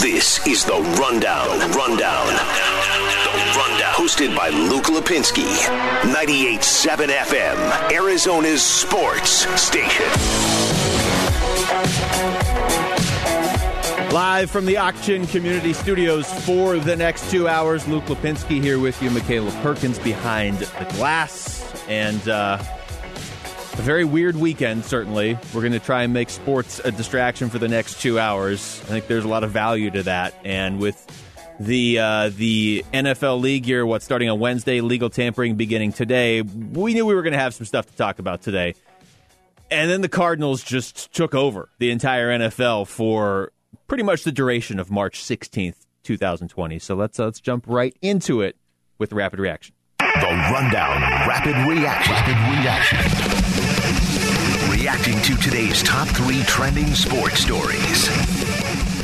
This is the Rundown. The Rundown. The Rundown. Hosted by Luke Lapinski. 98.7 FM. Arizona's sports station. Live from the Auction Community Studios for the next two hours, Luke Lapinski here with you, Michaela Perkins behind the glass. And uh, a very weird weekend, certainly. We're going to try and make sports a distraction for the next two hours. I think there's a lot of value to that. And with the uh, the NFL league year, what's starting on Wednesday, legal tampering beginning today, we knew we were going to have some stuff to talk about today. And then the Cardinals just took over the entire NFL for pretty much the duration of March 16th, 2020. So let's uh, let's jump right into it with rapid reaction. The Rundown Rapid Reaction. Rapid Reaction. Reacting to today's top three trending sports stories.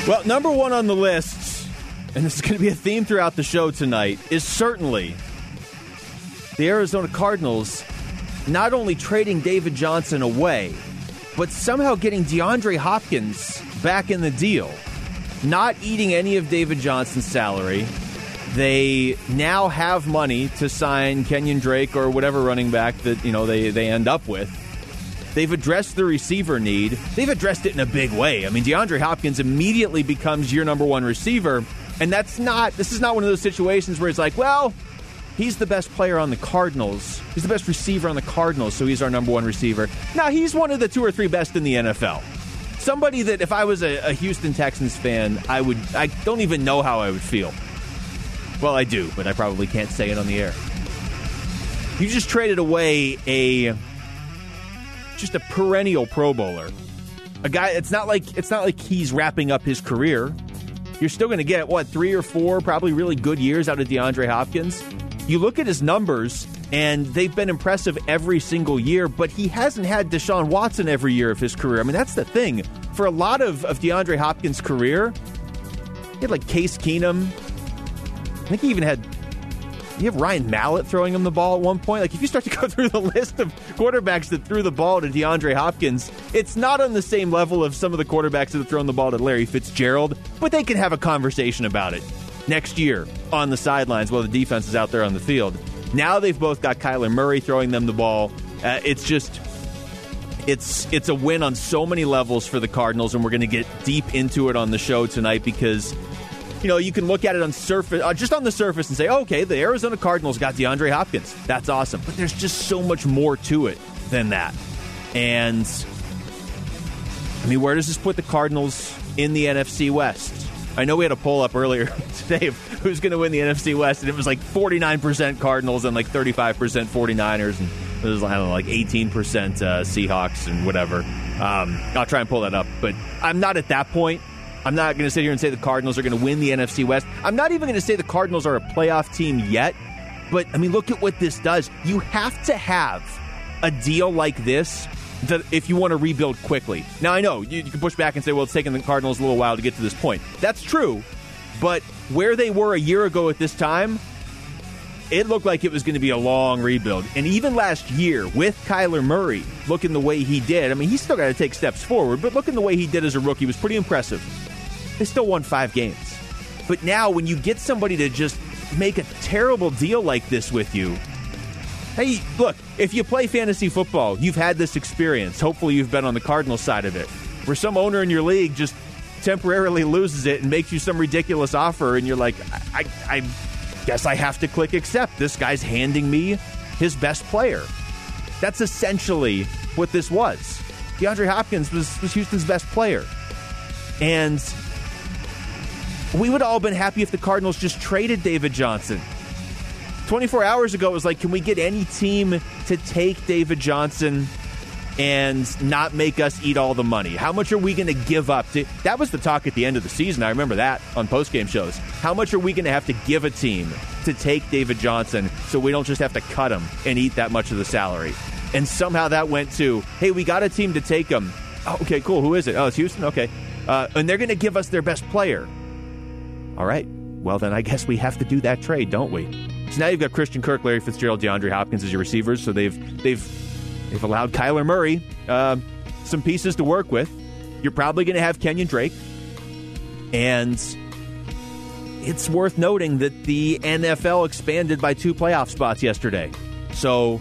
Well, number one on the list, and this is going to be a theme throughout the show tonight, is certainly the Arizona Cardinals not only trading David Johnson away, but somehow getting DeAndre Hopkins back in the deal, not eating any of David Johnson's salary. They now have money to sign Kenyon Drake or whatever running back that you know they, they end up with. They've addressed the receiver need. They've addressed it in a big way. I mean, DeAndre Hopkins immediately becomes your number one receiver, and that's not. This is not one of those situations where it's like, well, he's the best player on the Cardinals. He's the best receiver on the Cardinals, so he's our number one receiver. Now he's one of the two or three best in the NFL. Somebody that if I was a, a Houston Texans fan, I would. I don't even know how I would feel. Well, I do, but I probably can't say it on the air. You just traded away a just a perennial Pro Bowler. A guy. It's not like it's not like he's wrapping up his career. You're still going to get what three or four probably really good years out of DeAndre Hopkins. You look at his numbers, and they've been impressive every single year, but he hasn't had Deshaun Watson every year of his career. I mean, that's the thing. For a lot of, of DeAndre Hopkins' career, he had like Case Keenum. I think he even had you have Ryan Mallett throwing him the ball at one point. Like if you start to go through the list of quarterbacks that threw the ball to DeAndre Hopkins, it's not on the same level of some of the quarterbacks that have thrown the ball to Larry Fitzgerald, but they can have a conversation about it next year on the sidelines while the defense is out there on the field. Now they've both got Kyler Murray throwing them the ball. Uh, it's just it's it's a win on so many levels for the Cardinals, and we're going to get deep into it on the show tonight because you know, you can look at it on surface, uh, just on the surface, and say, okay, the Arizona Cardinals got DeAndre Hopkins. That's awesome. But there's just so much more to it than that. And I mean, where does this put the Cardinals in the NFC West? I know we had a poll up earlier today of who's going to win the NFC West, and it was like 49% Cardinals and like 35% 49ers, and it was, I don't know, like 18% uh, Seahawks and whatever. Um, I'll try and pull that up, but I'm not at that point. I'm not going to sit here and say the Cardinals are going to win the NFC West. I'm not even going to say the Cardinals are a playoff team yet. But I mean, look at what this does. You have to have a deal like this that if you want to rebuild quickly. Now, I know you, you can push back and say, well, it's taken the Cardinals a little while to get to this point. That's true. But where they were a year ago at this time, it looked like it was going to be a long rebuild. And even last year, with Kyler Murray looking the way he did, I mean, he's still got to take steps forward, but looking the way he did as a rookie was pretty impressive. They still won five games. But now, when you get somebody to just make a terrible deal like this with you, hey, look, if you play fantasy football, you've had this experience. Hopefully, you've been on the Cardinal side of it, where some owner in your league just temporarily loses it and makes you some ridiculous offer, and you're like, I, I, I guess I have to click accept. This guy's handing me his best player. That's essentially what this was. DeAndre Hopkins was, was Houston's best player. And we would all been happy if the Cardinals just traded David Johnson. 24 hours ago, it was like, can we get any team to take David Johnson and not make us eat all the money? How much are we going to give up? To, that was the talk at the end of the season. I remember that on postgame shows. How much are we going to have to give a team to take David Johnson so we don't just have to cut him and eat that much of the salary? And somehow that went to, hey, we got a team to take him. Oh, okay, cool. Who is it? Oh, it's Houston? Okay. Uh, and they're going to give us their best player. All right. Well, then I guess we have to do that trade, don't we? So now you've got Christian Kirk, Larry Fitzgerald, DeAndre Hopkins as your receivers. So they've they've they've allowed Kyler Murray uh, some pieces to work with. You're probably going to have Kenyon Drake, and it's worth noting that the NFL expanded by two playoff spots yesterday. So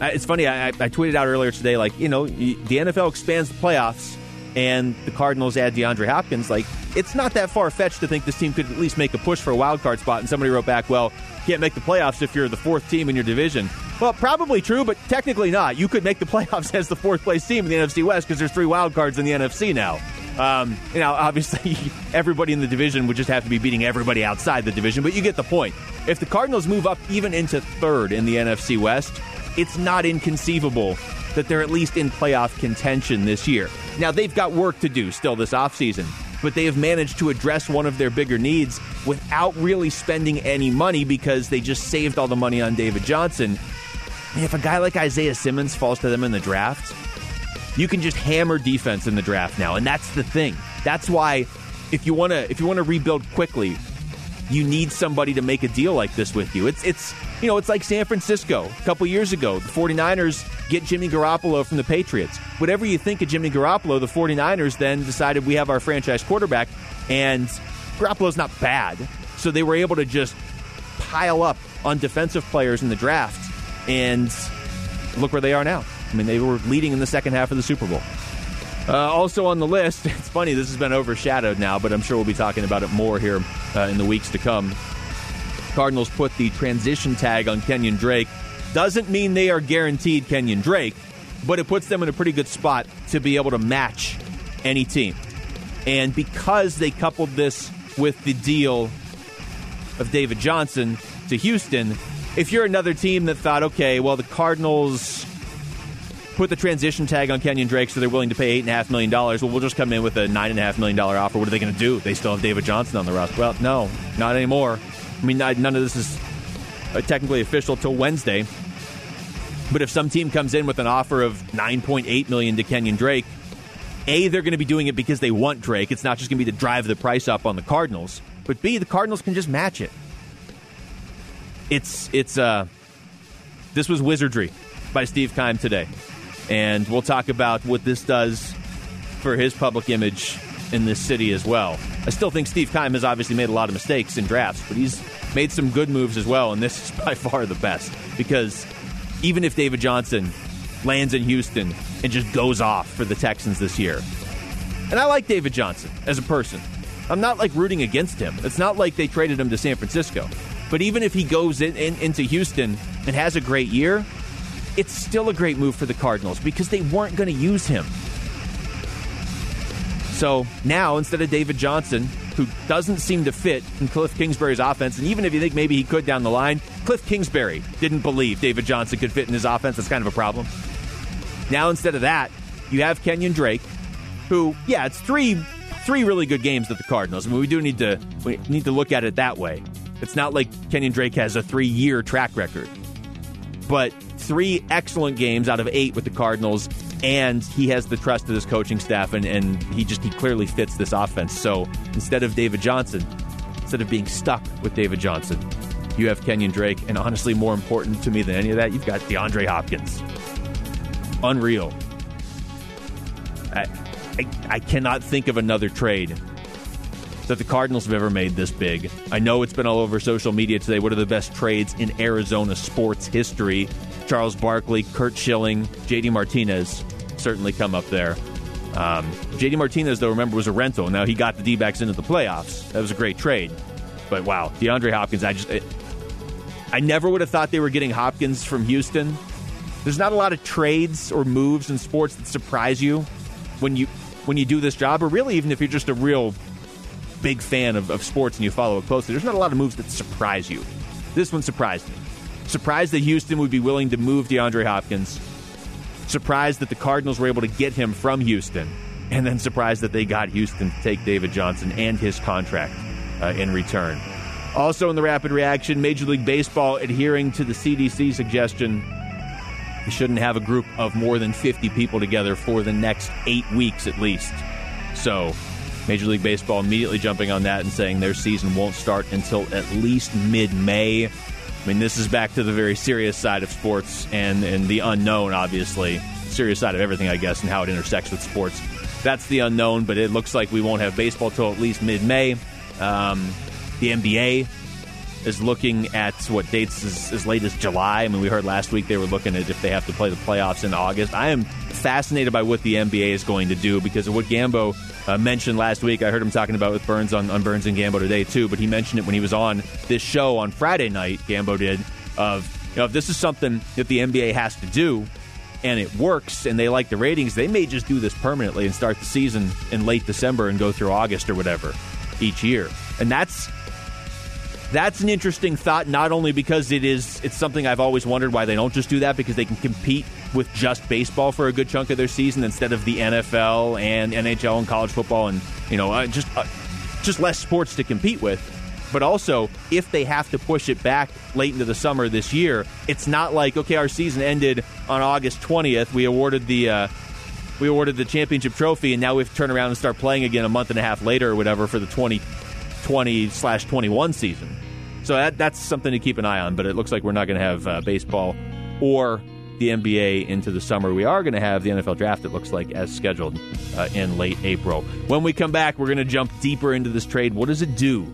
it's funny. I, I tweeted out earlier today, like you know, the NFL expands the playoffs, and the Cardinals add DeAndre Hopkins. Like it's not that far fetched to think this team could at least make a push for a wild card spot. And somebody wrote back, "Well, you can't make the playoffs if you're the fourth team in your division." Well, probably true, but technically not. You could make the playoffs as the fourth place team in the NFC West because there's three wild cards in the NFC now. Um, you know, obviously, everybody in the division would just have to be beating everybody outside the division, but you get the point. If the Cardinals move up even into third in the NFC West, it's not inconceivable that they're at least in playoff contention this year. Now, they've got work to do still this offseason, but they have managed to address one of their bigger needs without really spending any money because they just saved all the money on David Johnson. And if a guy like Isaiah Simmons falls to them in the draft, you can just hammer defense in the draft now, and that's the thing. That's why if you want to if you want to rebuild quickly, you need somebody to make a deal like this with you. It's it's you know, it's like San Francisco a couple years ago. The 49ers get Jimmy Garoppolo from the Patriots. Whatever you think of Jimmy Garoppolo, the 49ers then decided we have our franchise quarterback and Garoppolo's not bad. So they were able to just pile up on defensive players in the draft and look where they are now. I mean, they were leading in the second half of the Super Bowl. Uh, also on the list, it's funny, this has been overshadowed now, but I'm sure we'll be talking about it more here uh, in the weeks to come. Cardinals put the transition tag on Kenyon Drake. Doesn't mean they are guaranteed Kenyon Drake, but it puts them in a pretty good spot to be able to match any team. And because they coupled this with the deal of David Johnson to Houston, if you're another team that thought, okay, well, the Cardinals put the transition tag on Kenyon Drake, so they're willing to pay $8.5 million. Well, we'll just come in with a $9.5 million offer. What are they going to do? They still have David Johnson on the roster. Well, no, not anymore. I mean, none of this is uh, technically official till Wednesday. But if some team comes in with an offer of 9.8 million to Kenyon Drake, A, they're going to be doing it because they want Drake. It's not just going to be to drive the price up on the Cardinals. But B, the Cardinals can just match it. It's, it's, uh, this was wizardry by Steve Keim today. And we'll talk about what this does for his public image in this city as well. I still think Steve Keim has obviously made a lot of mistakes in drafts, but he's made some good moves as well, and this is by far the best because even if David Johnson lands in Houston and just goes off for the Texans this year, and I like David Johnson as a person. I'm not like rooting against him. It's not like they traded him to San Francisco. But even if he goes in, in, into Houston and has a great year, it's still a great move for the Cardinals because they weren't going to use him. So now, instead of David Johnson, who doesn't seem to fit in Cliff Kingsbury's offense, and even if you think maybe he could down the line, Cliff Kingsbury didn't believe David Johnson could fit in his offense. That's kind of a problem. Now, instead of that, you have Kenyon Drake, who, yeah, it's three three really good games at the Cardinals. I mean, we do need to we need to look at it that way. It's not like Kenyon Drake has a three year track record, but three excellent games out of eight with the Cardinals, and he has the trust of his coaching staff, and, and he just he clearly fits this offense. So instead of David Johnson, instead of being stuck with David Johnson, you have Kenyon Drake, and honestly, more important to me than any of that, you've got DeAndre Hopkins. Unreal. I, I, I cannot think of another trade that the Cardinals have ever made this big. I know it's been all over social media today. What are the best trades in Arizona sports history? Charles Barkley, Curt Schilling, JD Martinez certainly come up there. Um, JD Martinez, though, remember, was a rental. Now he got the D backs into the playoffs. That was a great trade. But wow, DeAndre Hopkins, I just. It, I never would have thought they were getting Hopkins from Houston. There's not a lot of trades or moves in sports that surprise you when you when you do this job, or really even if you're just a real big fan of, of sports and you follow it closely. There's not a lot of moves that surprise you. This one surprised me. Surprised that Houston would be willing to move DeAndre Hopkins. Surprised that the Cardinals were able to get him from Houston. And then surprised that they got Houston to take David Johnson and his contract uh, in return. Also, in the rapid reaction, Major League Baseball adhering to the CDC suggestion you shouldn't have a group of more than 50 people together for the next eight weeks at least. So, Major League Baseball immediately jumping on that and saying their season won't start until at least mid May. I mean, this is back to the very serious side of sports and, and the unknown, obviously. Serious side of everything, I guess, and how it intersects with sports. That's the unknown, but it looks like we won't have baseball till at least mid May. Um, The NBA is looking at what dates as, as late as July. I mean, we heard last week they were looking at if they have to play the playoffs in August. I am fascinated by what the NBA is going to do because of what Gambo uh, mentioned last week. I heard him talking about with Burns on, on Burns and Gambo today too, but he mentioned it when he was on this show on Friday night. Gambo did of you know if this is something that the NBA has to do and it works and they like the ratings, they may just do this permanently and start the season in late December and go through August or whatever each year. And that's that's an interesting thought not only because it is it's something I've always wondered why they don't just do that because they can compete with just baseball for a good chunk of their season instead of the NFL and NHL and college football and you know uh, just uh, just less sports to compete with. But also if they have to push it back late into the summer this year it's not like okay our season ended on August 20th we awarded the uh, we awarded the championship trophy and now we have to turn around and start playing again a month and a half later or whatever for the 2020 slash 21 season so that, that's something to keep an eye on. But it looks like we're not going to have uh, baseball or the NBA into the summer. We are going to have the NFL draft, it looks like, as scheduled uh, in late April. When we come back, we're going to jump deeper into this trade. What does it do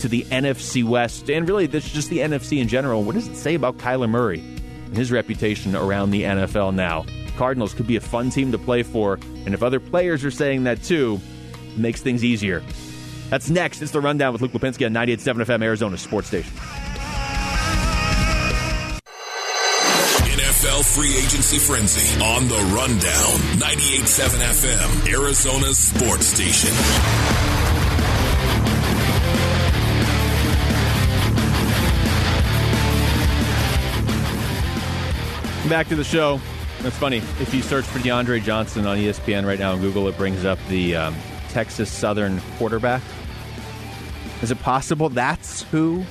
to the NFC West? And really, this just the NFC in general. What does it say about Kyler Murray and his reputation around the NFL now? Cardinals could be a fun team to play for. And if other players are saying that too, it makes things easier. That's next. It's the rundown with Luke Lapinski on 98.7 FM, Arizona Sports Station. NFL free agency frenzy on the rundown. 98.7 FM, Arizona Sports Station. Back to the show. That's funny. If you search for DeAndre Johnson on ESPN right now on Google, it brings up the um, Texas Southern quarterback is it possible that's who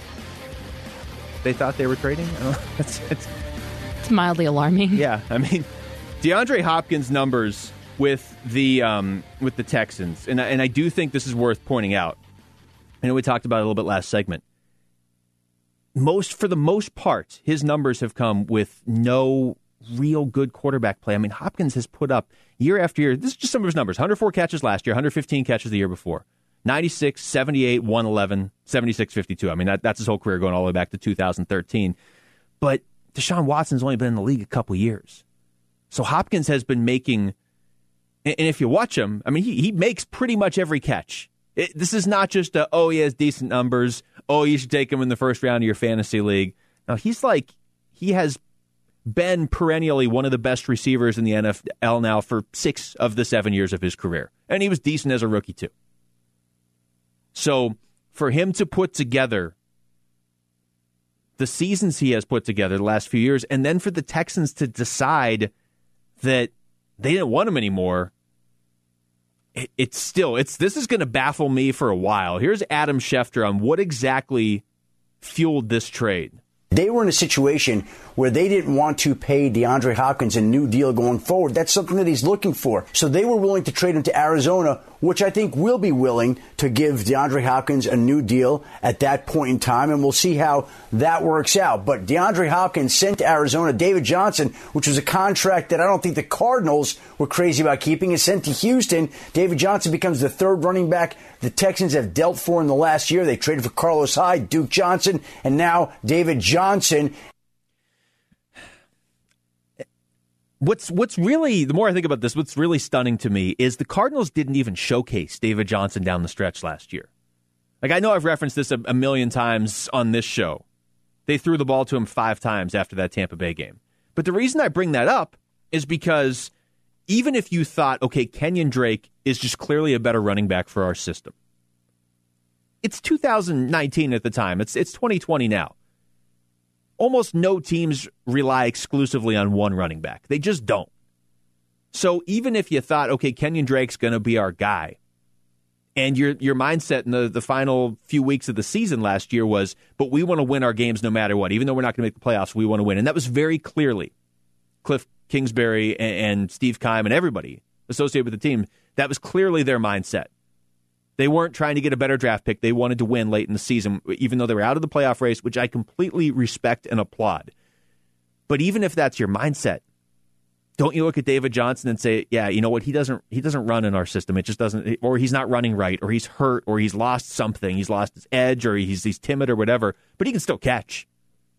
they thought they were trading? it's, it's, it's, mildly alarming. Yeah, I mean, DeAndre Hopkins' numbers with the um, with the Texans, and and I do think this is worth pointing out. I know we talked about it a little bit last segment. Most for the most part, his numbers have come with no real good quarterback play. I mean, Hopkins has put up year after year. This is just some of his numbers: 104 catches last year, 115 catches the year before. 96, 78, 111, 76, 52. I mean, that, that's his whole career going all the way back to 2013. But Deshaun Watson's only been in the league a couple years. So Hopkins has been making, and if you watch him, I mean, he, he makes pretty much every catch. It, this is not just a, oh, he has decent numbers. Oh, you should take him in the first round of your fantasy league. Now, he's like, he has been perennially one of the best receivers in the NFL now for six of the seven years of his career. And he was decent as a rookie, too. So for him to put together the seasons he has put together the last few years, and then for the Texans to decide that they didn't want him anymore, it, it's still it's this is going to baffle me for a while. Here's Adam Schefter on what exactly fueled this trade. They were in a situation where they didn't want to pay DeAndre Hopkins a new deal going forward. That's something that he's looking for. So they were willing to trade him to Arizona, which I think will be willing to give DeAndre Hopkins a new deal at that point in time, and we'll see how that works out. But DeAndre Hopkins sent to Arizona David Johnson, which was a contract that I don't think the Cardinals were crazy about keeping, is sent to Houston. David Johnson becomes the third running back the Texans have dealt for in the last year. They traded for Carlos Hyde, Duke Johnson, and now David Johnson. What's what's really the more I think about this, what's really stunning to me is the Cardinals didn't even showcase David Johnson down the stretch last year. Like I know I've referenced this a, a million times on this show. They threw the ball to him five times after that Tampa Bay game. But the reason I bring that up is because even if you thought, okay, Kenyon Drake is just clearly a better running back for our system. It's 2019 at the time. It's it's 2020 now almost no teams rely exclusively on one running back. They just don't. So even if you thought, okay, Kenyon Drake's going to be our guy, and your your mindset in the, the final few weeks of the season last year was, but we want to win our games no matter what. Even though we're not going to make the playoffs, we want to win. And that was very clearly Cliff Kingsbury and, and Steve Keim and everybody associated with the team. That was clearly their mindset. They weren't trying to get a better draft pick. They wanted to win late in the season, even though they were out of the playoff race, which I completely respect and applaud. But even if that's your mindset, don't you look at David Johnson and say, yeah, you know what? He doesn't he doesn't run in our system. It just doesn't or he's not running right or he's hurt or he's lost something. He's lost his edge or he's he's timid or whatever, but he can still catch.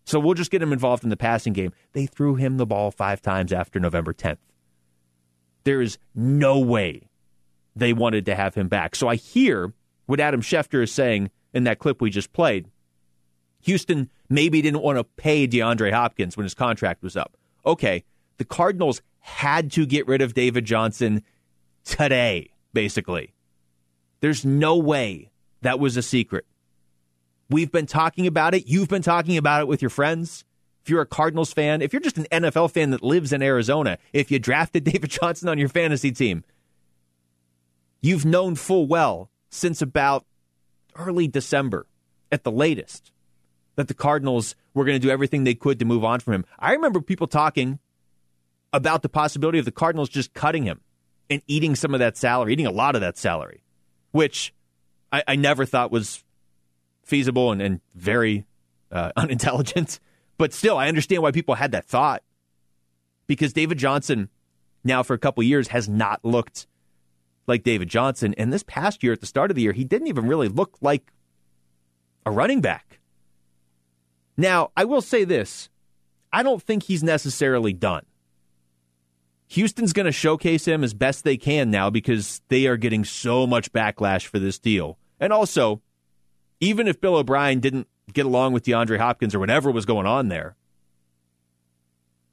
So we'll just get him involved in the passing game. They threw him the ball 5 times after November 10th. There is no way they wanted to have him back. So I hear what Adam Schefter is saying in that clip we just played. Houston maybe didn't want to pay DeAndre Hopkins when his contract was up. Okay, the Cardinals had to get rid of David Johnson today, basically. There's no way that was a secret. We've been talking about it. You've been talking about it with your friends. If you're a Cardinals fan, if you're just an NFL fan that lives in Arizona, if you drafted David Johnson on your fantasy team, you've known full well since about early December at the latest that the Cardinals were going to do everything they could to move on from him. I remember people talking about the possibility of the Cardinals just cutting him and eating some of that salary, eating a lot of that salary, which I, I never thought was feasible and, and very uh, unintelligent. But still, I understand why people had that thought because David Johnson now for a couple years has not looked like David Johnson. And this past year, at the start of the year, he didn't even really look like a running back. Now, I will say this I don't think he's necessarily done. Houston's going to showcase him as best they can now because they are getting so much backlash for this deal. And also, even if Bill O'Brien didn't get along with DeAndre Hopkins or whatever was going on there,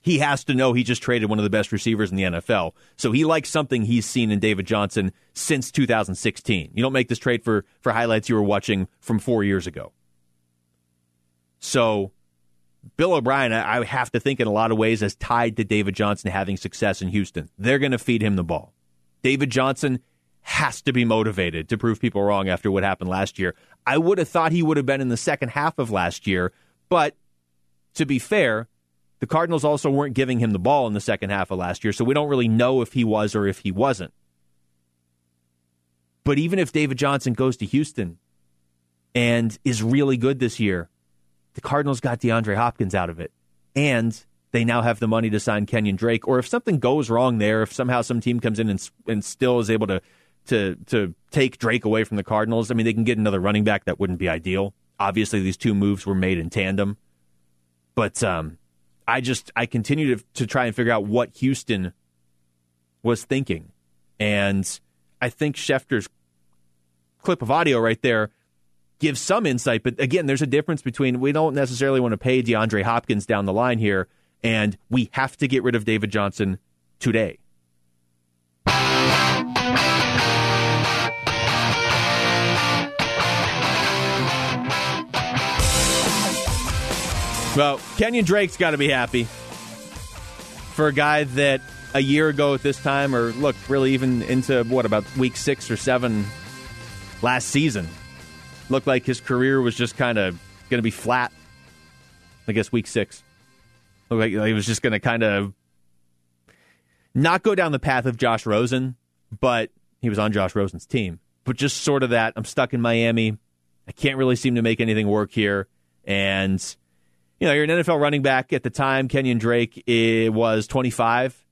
he has to know he just traded one of the best receivers in the NFL. So he likes something he's seen in David Johnson since 2016. You don't make this trade for, for highlights you were watching from four years ago. So Bill O'Brien, I have to think in a lot of ways, as tied to David Johnson having success in Houston. They're going to feed him the ball. David Johnson has to be motivated to prove people wrong after what happened last year. I would have thought he would have been in the second half of last year, but to be fair, the Cardinals also weren't giving him the ball in the second half of last year, so we don't really know if he was or if he wasn't. But even if David Johnson goes to Houston and is really good this year, the Cardinals got DeAndre Hopkins out of it. And they now have the money to sign Kenyon Drake. Or if something goes wrong there, if somehow some team comes in and, and still is able to, to, to take Drake away from the Cardinals, I mean, they can get another running back. That wouldn't be ideal. Obviously, these two moves were made in tandem. But um, I just, I continue to, to try and figure out what Houston was thinking. And I think Schefter's clip of audio right there gives some insight. But again, there's a difference between we don't necessarily want to pay DeAndre Hopkins down the line here, and we have to get rid of David Johnson today. Well, Kenyon Drake's got to be happy for a guy that a year ago at this time, or look, really even into what about week six or seven last season, looked like his career was just kind of going to be flat. I guess week six. Looked like he was just going to kind of not go down the path of Josh Rosen, but he was on Josh Rosen's team. But just sort of that I'm stuck in Miami. I can't really seem to make anything work here. And, you know, you're an NFL running back at the time. Kenyon Drake it was 25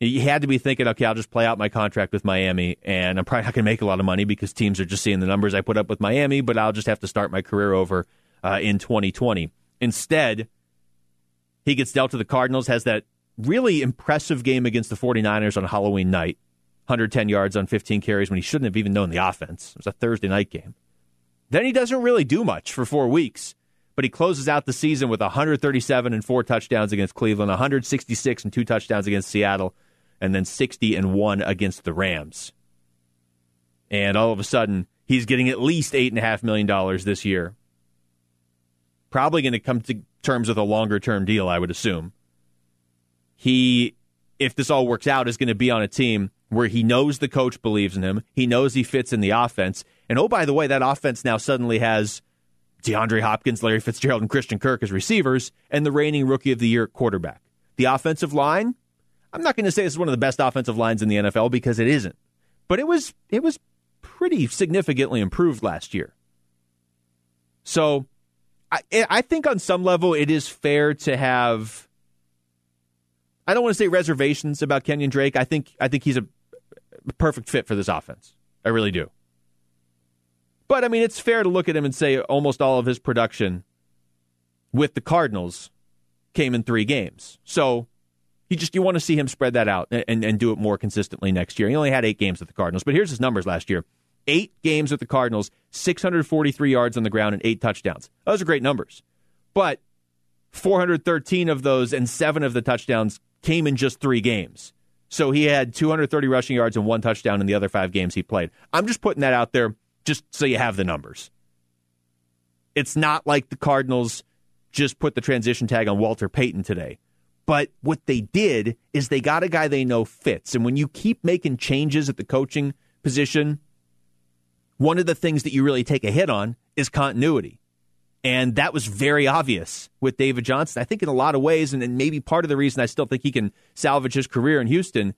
you had to be thinking, okay, I'll just play out my contract with Miami, and I'm probably not going to make a lot of money because teams are just seeing the numbers I put up with Miami, but I'll just have to start my career over uh, in 2020. Instead, he gets dealt to the Cardinals, has that really impressive game against the 49ers on Halloween night 110 yards on 15 carries when he shouldn't have even known the offense. It was a Thursday night game. Then he doesn't really do much for four weeks but he closes out the season with 137 and four touchdowns against Cleveland, 166 and two touchdowns against Seattle, and then 60 and 1 against the Rams. And all of a sudden, he's getting at least $8.5 million this year. Probably going to come to terms with a longer term deal, I would assume. He, if this all works out, is going to be on a team where he knows the coach believes in him. He knows he fits in the offense. And oh, by the way, that offense now suddenly has DeAndre Hopkins, Larry Fitzgerald, and Christian Kirk as receivers, and the reigning rookie of the year quarterback. The offensive line, I'm not going to say it's one of the best offensive lines in the NFL because it isn't, but it was it was pretty significantly improved last year. So, I I think on some level it is fair to have I don't want to say reservations about Kenyon Drake. I think I think he's a perfect fit for this offense. I really do. But I mean, it's fair to look at him and say almost all of his production with the Cardinals came in three games. So you just you want to see him spread that out and, and, do it more consistently next year. He only had eight games with the Cardinals, but here's his numbers last year: eight games with the Cardinals, 643 yards on the ground, and eight touchdowns. Those are great numbers, but 413 of those and seven of the touchdowns came in just three games. So he had 230 rushing yards and one touchdown in the other five games he played. I'm just putting that out there just so you have the numbers. It's not like the Cardinals just put the transition tag on Walter Payton today. But what they did is they got a guy they know fits. And when you keep making changes at the coaching position, one of the things that you really take a hit on is continuity. And that was very obvious with David Johnson. I think in a lot of ways, and, and maybe part of the reason I still think he can salvage his career in Houston,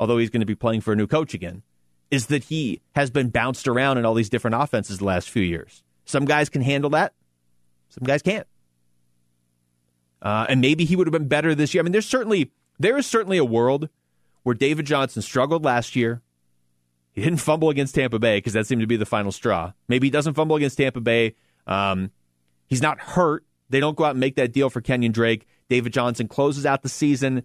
although he's going to be playing for a new coach again, is that he has been bounced around in all these different offenses the last few years. Some guys can handle that, some guys can't. Uh, and maybe he would have been better this year. I mean, there's certainly there is certainly a world where David Johnson struggled last year. He didn't fumble against Tampa Bay because that seemed to be the final straw. Maybe he doesn't fumble against Tampa Bay. Um, he's not hurt. They don't go out and make that deal for Kenyon Drake. David Johnson closes out the season.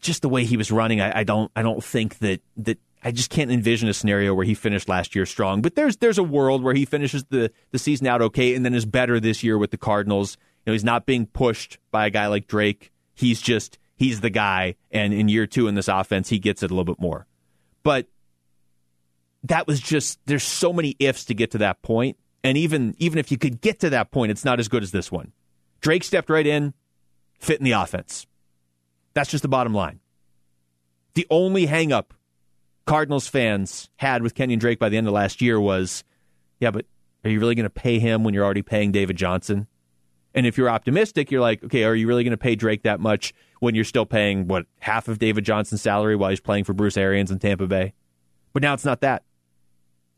Just the way he was running, I, I don't I don't think that that I just can't envision a scenario where he finished last year strong. But there's there's a world where he finishes the, the season out okay and then is better this year with the Cardinals You know, he's not being pushed by a guy like Drake. He's just he's the guy, and in year two in this offense, he gets it a little bit more. But that was just there's so many ifs to get to that point, and even even if you could get to that point, it's not as good as this one. Drake stepped right in, fit in the offense. That's just the bottom line. The only hangup Cardinals fans had with Kenyon Drake by the end of last year was, yeah, but are you really going to pay him when you're already paying David Johnson? And if you're optimistic, you're like, okay, are you really going to pay Drake that much when you're still paying what half of David Johnson's salary while he's playing for Bruce Arians in Tampa Bay? But now it's not that,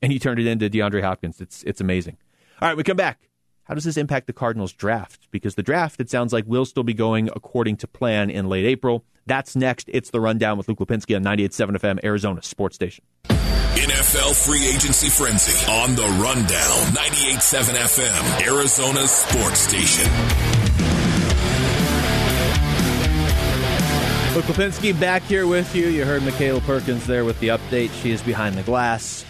and he turned it into DeAndre Hopkins. It's it's amazing. All right, we come back. How does this impact the Cardinals draft? Because the draft, it sounds like, will still be going according to plan in late April. That's next. It's the rundown with Luke Lapinski on 98.7 FM, Arizona Sports Station. NFL free agency frenzy on the rundown. 98.7 FM, Arizona sports station. Luke Lapinski back here with you. You heard Michaela Perkins there with the update. She is behind the glass.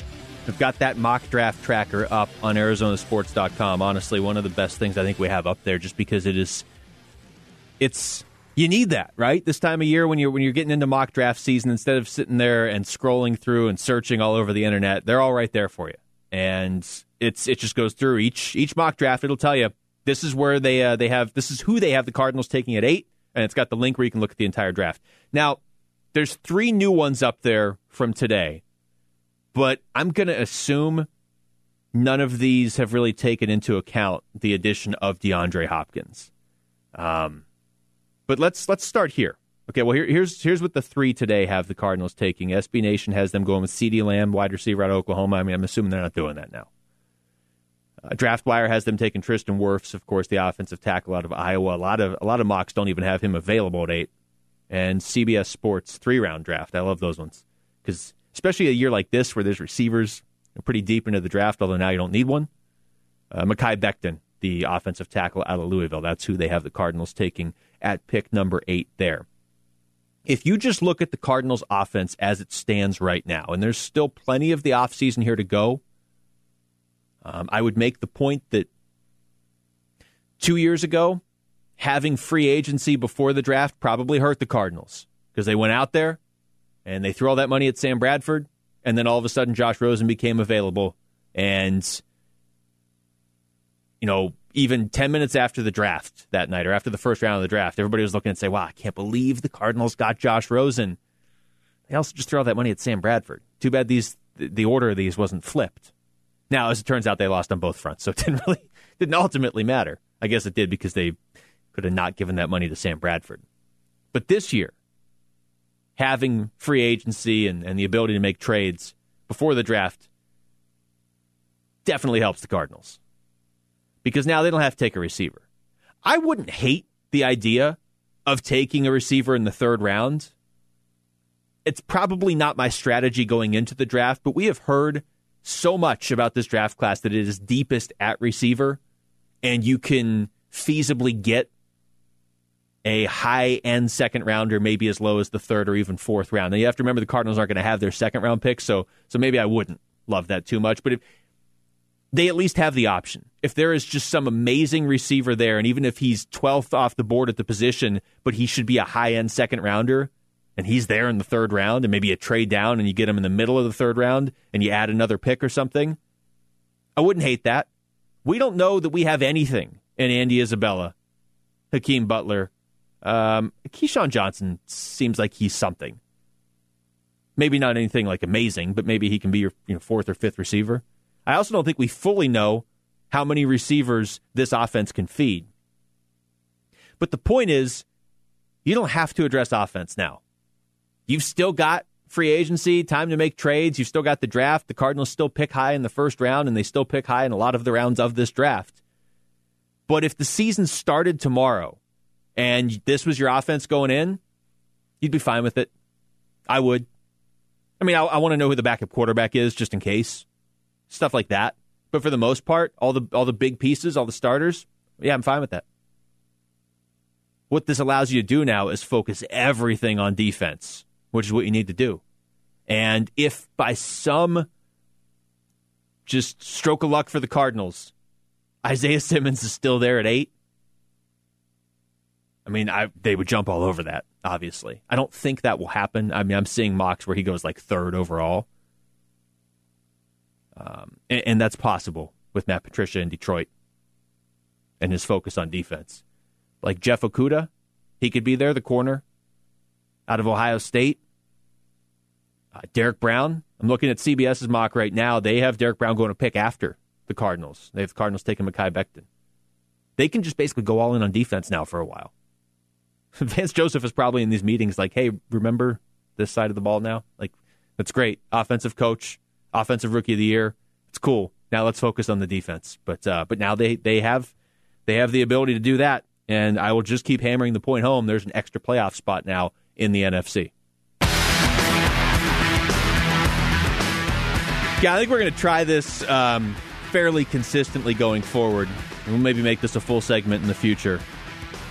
We've got that mock draft tracker up on Arizonasports.com. Honestly, one of the best things I think we have up there just because it is, it's you need that, right? This time of year when you're when you're getting into mock draft season, instead of sitting there and scrolling through and searching all over the internet, they're all right there for you. And it's it just goes through each each mock draft. It'll tell you this is where they uh, they have this is who they have the Cardinals taking at eight, and it's got the link where you can look at the entire draft. Now, there's three new ones up there from today, but I'm going to assume none of these have really taken into account the addition of DeAndre Hopkins. Um, but let's let's start here. Okay, well here, here's here's what the three today have the Cardinals taking. SB Nation has them going with CeeDee Lamb, wide receiver out of Oklahoma. I mean, I'm assuming they're not doing that now. Uh, Draft Wire has them taking Tristan Wirfs, of course, the offensive tackle out of Iowa. A lot of a lot of mocks don't even have him available at eight. And CBS Sports three round draft. I love those ones because especially a year like this where there's receivers pretty deep into the draft, although now you don't need one. Uh, Mekhi Becton, the offensive tackle out of Louisville. That's who they have the Cardinals taking at pick number eight there. If you just look at the Cardinals offense as it stands right now, and there's still plenty of the offseason here to go, um, I would make the point that two years ago, having free agency before the draft probably hurt the Cardinals because they went out there and they threw all that money at Sam Bradford, and then all of a sudden Josh Rosen became available, and you know even 10 minutes after the draft that night or after the first round of the draft, everybody was looking and say, wow, I can't believe the Cardinals got Josh Rosen. They also just threw all that money at Sam Bradford. Too bad these the order of these wasn't flipped. Now, as it turns out, they lost on both fronts, so it didn't really didn't ultimately matter. I guess it did because they could have not given that money to Sam Bradford. But this year, having free agency and, and the ability to make trades before the draft definitely helps the Cardinals because now they don't have to take a receiver. I wouldn't hate the idea of taking a receiver in the third round. It's probably not my strategy going into the draft, but we have heard so much about this draft class that it is deepest at receiver, and you can feasibly get a high end second rounder, maybe as low as the third or even fourth round. Now you have to remember the Cardinals aren't going to have their second round pick, so so maybe I wouldn't love that too much. But if they at least have the option. If there is just some amazing receiver there, and even if he's 12th off the board at the position, but he should be a high end second rounder, and he's there in the third round, and maybe a trade down and you get him in the middle of the third round and you add another pick or something, I wouldn't hate that. We don't know that we have anything in Andy Isabella, Hakeem Butler. Um, KeeSean Johnson seems like he's something. Maybe not anything like amazing, but maybe he can be your you know, fourth or fifth receiver. I also don't think we fully know how many receivers this offense can feed. But the point is, you don't have to address offense now. You've still got free agency, time to make trades. You've still got the draft. The Cardinals still pick high in the first round, and they still pick high in a lot of the rounds of this draft. But if the season started tomorrow and this was your offense going in, you'd be fine with it. I would. I mean, I, I want to know who the backup quarterback is just in case stuff like that. But for the most part, all the all the big pieces, all the starters, yeah, I'm fine with that. What this allows you to do now is focus everything on defense, which is what you need to do. And if by some just stroke of luck for the Cardinals, Isaiah Simmons is still there at eight, I mean, I, they would jump all over that, obviously. I don't think that will happen. I mean, I'm seeing mocks where he goes like third overall. Um, and, and, that's possible with Matt Patricia in Detroit and his focus on defense. Like Jeff Okudah, he could be there, the corner out of Ohio State. Uh, Derrick Brown, I'm looking at CBS's mock right now. They have Derrick Brown going to pick after the Cardinals. They have the Cardinals taking Mekhi Becton. They can just basically go all in on defense now for a while. Vance Joseph is probably in these meetings like, hey, remember this side of the ball now? Like, that's great. Offensive coach, offensive rookie of the year. It's cool. Now let's focus on the defense. But uh, but now they they have they have the ability to do that, and I will just keep hammering the point home. There's an extra playoff spot now in the NFC. Yeah, I think we're going to try this um, fairly consistently going forward. We'll maybe make this a full segment in the future,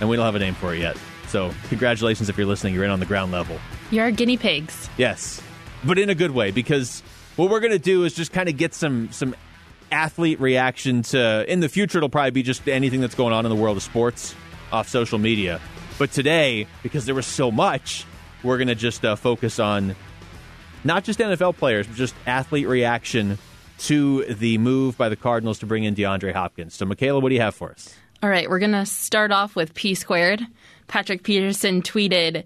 and we don't have a name for it yet. So, congratulations if you're listening. You're in on the ground level. You're guinea pigs. Yes, but in a good way because what we're going to do is just kind of get some some athlete reaction to. In the future, it'll probably be just anything that's going on in the world of sports off social media. But today, because there was so much, we're going to just uh, focus on not just NFL players, but just athlete reaction to the move by the Cardinals to bring in DeAndre Hopkins. So, Michaela, what do you have for us? All right, we're going to start off with P squared. Patrick Peterson tweeted,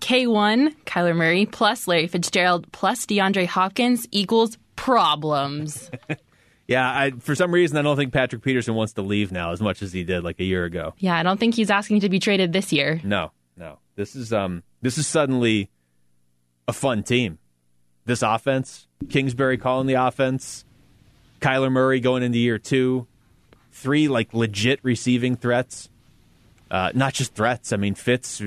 K1, Kyler Murray, plus Larry Fitzgerald, plus DeAndre Hopkins equals problems. yeah, I, for some reason, I don't think Patrick Peterson wants to leave now as much as he did like a year ago. Yeah, I don't think he's asking to be traded this year. No, no. This is um, this is suddenly a fun team. This offense, Kingsbury calling the offense, Kyler Murray going into year two, three like legit receiving threats. Uh, not just threats. I mean, Fitz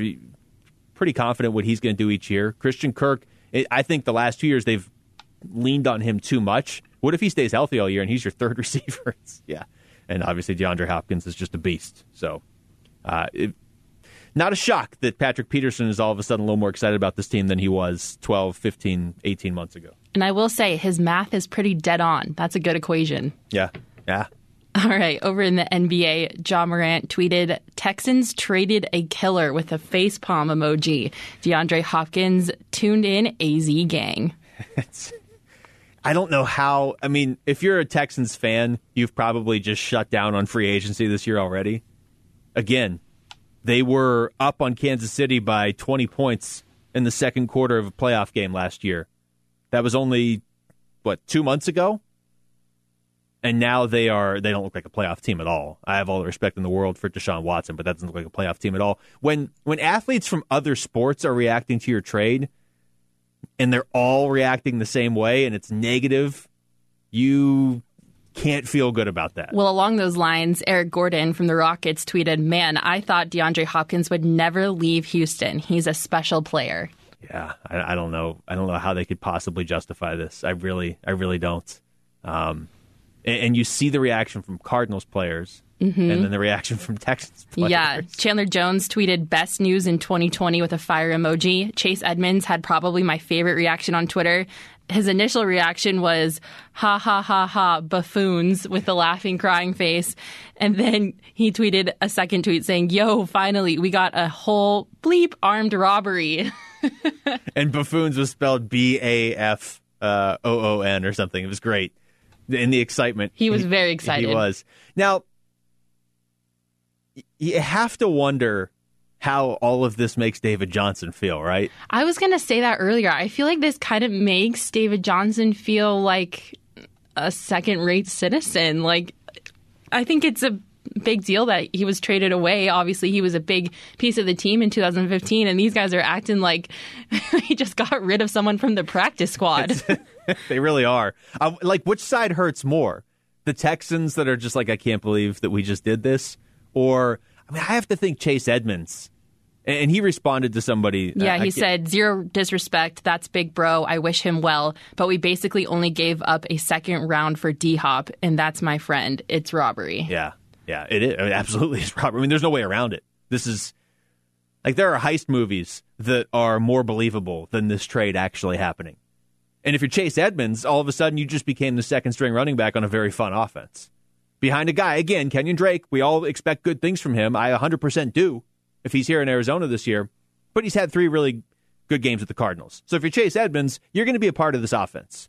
pretty confident what he's going to do each year. Christian Kirk, I think the last two years they've leaned on him too much. What if he stays healthy all year and he's your third receiver? yeah. And obviously, DeAndre Hopkins is just a beast. So, uh, it, not a shock that Patrick Peterson is all of a sudden a little more excited about this team than he was 12, 15, 18 months ago. And I will say, his math is pretty dead on. That's a good equation. Yeah. Yeah. All right, over in the NBA, Ja Morant tweeted Texans traded a killer with a facepalm emoji. DeAndre Hopkins tuned in AZ gang. I don't know how. I mean, if you're a Texans fan, you've probably just shut down on free agency this year already. Again, they were up on Kansas City by 20 points in the second quarter of a playoff game last year. That was only, what, two months ago? And now they are they don't look like a playoff team at all. I have all the respect in the world for Deshaun Watson, but that doesn't look like a playoff team at all. When when athletes from other sports are reacting to your trade and they're all reacting the same way and it's negative, you can't feel good about that. Well, along those lines, Eric Gordon from the Rockets tweeted, "Man, I thought DeAndre Hopkins would never leave Houston. He's a special player." Yeah, I, I don't know. I don't know how they could possibly justify this. I really, I really don't. Um, and, you see the reaction from Cardinals players. Mm-hmm. And then the reaction from Texans players. Yeah. Chandler Jones tweeted best news in 2020 with a fire emoji. Chase Edmonds had probably my favorite reaction on Twitter. His initial reaction was ha ha ha ha buffoons with the laughing crying face. And then he tweeted a second tweet saying, "Yo, finally we got a whole bleep armed robbery." and buffoons was spelled B A F uh, O O N or something. It was great. In the excitement. He was very excited. He was. Now, you have to wonder how all of this makes David Johnson feel, right? I was going to say that earlier. I feel like this kind of makes David Johnson feel like a second rate citizen. Like, I think it's a big deal that he was traded away. Obviously, he was a big piece of the team in 2015, and these guys are acting like he just got rid of someone from the practice squad. they really are. Uh, like, which side hurts more? The Texans that are just like, I can't believe that we just did this? Or I mean, I have to think Chase Edmonds. And he responded to somebody. Yeah, he said, Zero disrespect. That's big bro. I wish him well. But we basically only gave up a second round for D Hop, and that's my friend. It's robbery. Yeah, yeah, it is. I mean, absolutely, it's robbery. I mean, there's no way around it. This is like there are heist movies that are more believable than this trade actually happening. And if you're Chase Edmonds, all of a sudden you just became the second string running back on a very fun offense behind a guy. Again, Kenyan Drake, we all expect good things from him. I 100% do if he's here in Arizona this year, but he's had three really good games with the Cardinals. So if you're Chase Edmonds, you're going to be a part of this offense,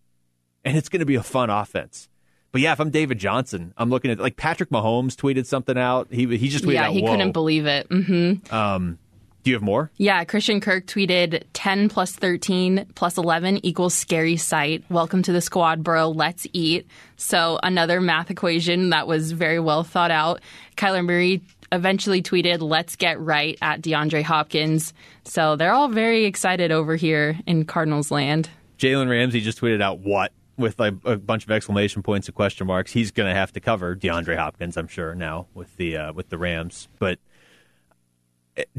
and it's going to be a fun offense. But yeah, if I'm David Johnson, I'm looking at like Patrick Mahomes tweeted something out. He he just tweeted yeah, out, he couldn't believe it. Mm-hmm. Um, do you have more? Yeah, Christian Kirk tweeted 10 plus 13 plus 11 equals scary sight. Welcome to the squad, bro. Let's eat. So, another math equation that was very well thought out. Kyler Murray eventually tweeted, let's get right at DeAndre Hopkins. So, they're all very excited over here in Cardinals land. Jalen Ramsey just tweeted out what? With a, a bunch of exclamation points and question marks, he's going to have to cover DeAndre Hopkins, I'm sure now with the uh, with the Rams. But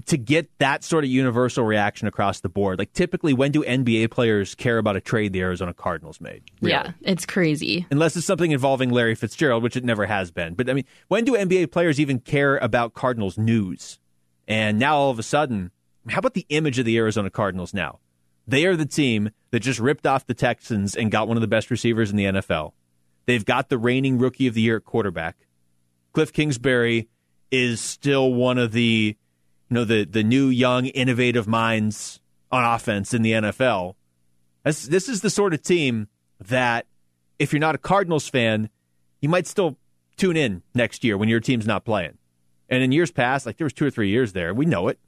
to get that sort of universal reaction across the board. Like typically, when do NBA players care about a trade the Arizona Cardinals made? Really? Yeah, it's crazy. Unless it's something involving Larry Fitzgerald, which it never has been. But I mean, when do NBA players even care about Cardinals news? And now all of a sudden, how about the image of the Arizona Cardinals now? They are the team that just ripped off the Texans and got one of the best receivers in the NFL. They've got the reigning rookie of the year at quarterback. Cliff Kingsbury is still one of the you know the the new young innovative minds on offense in the NFL. This, this is the sort of team that if you're not a Cardinals fan, you might still tune in next year when your team's not playing. And in years past, like there was two or three years there, we know it.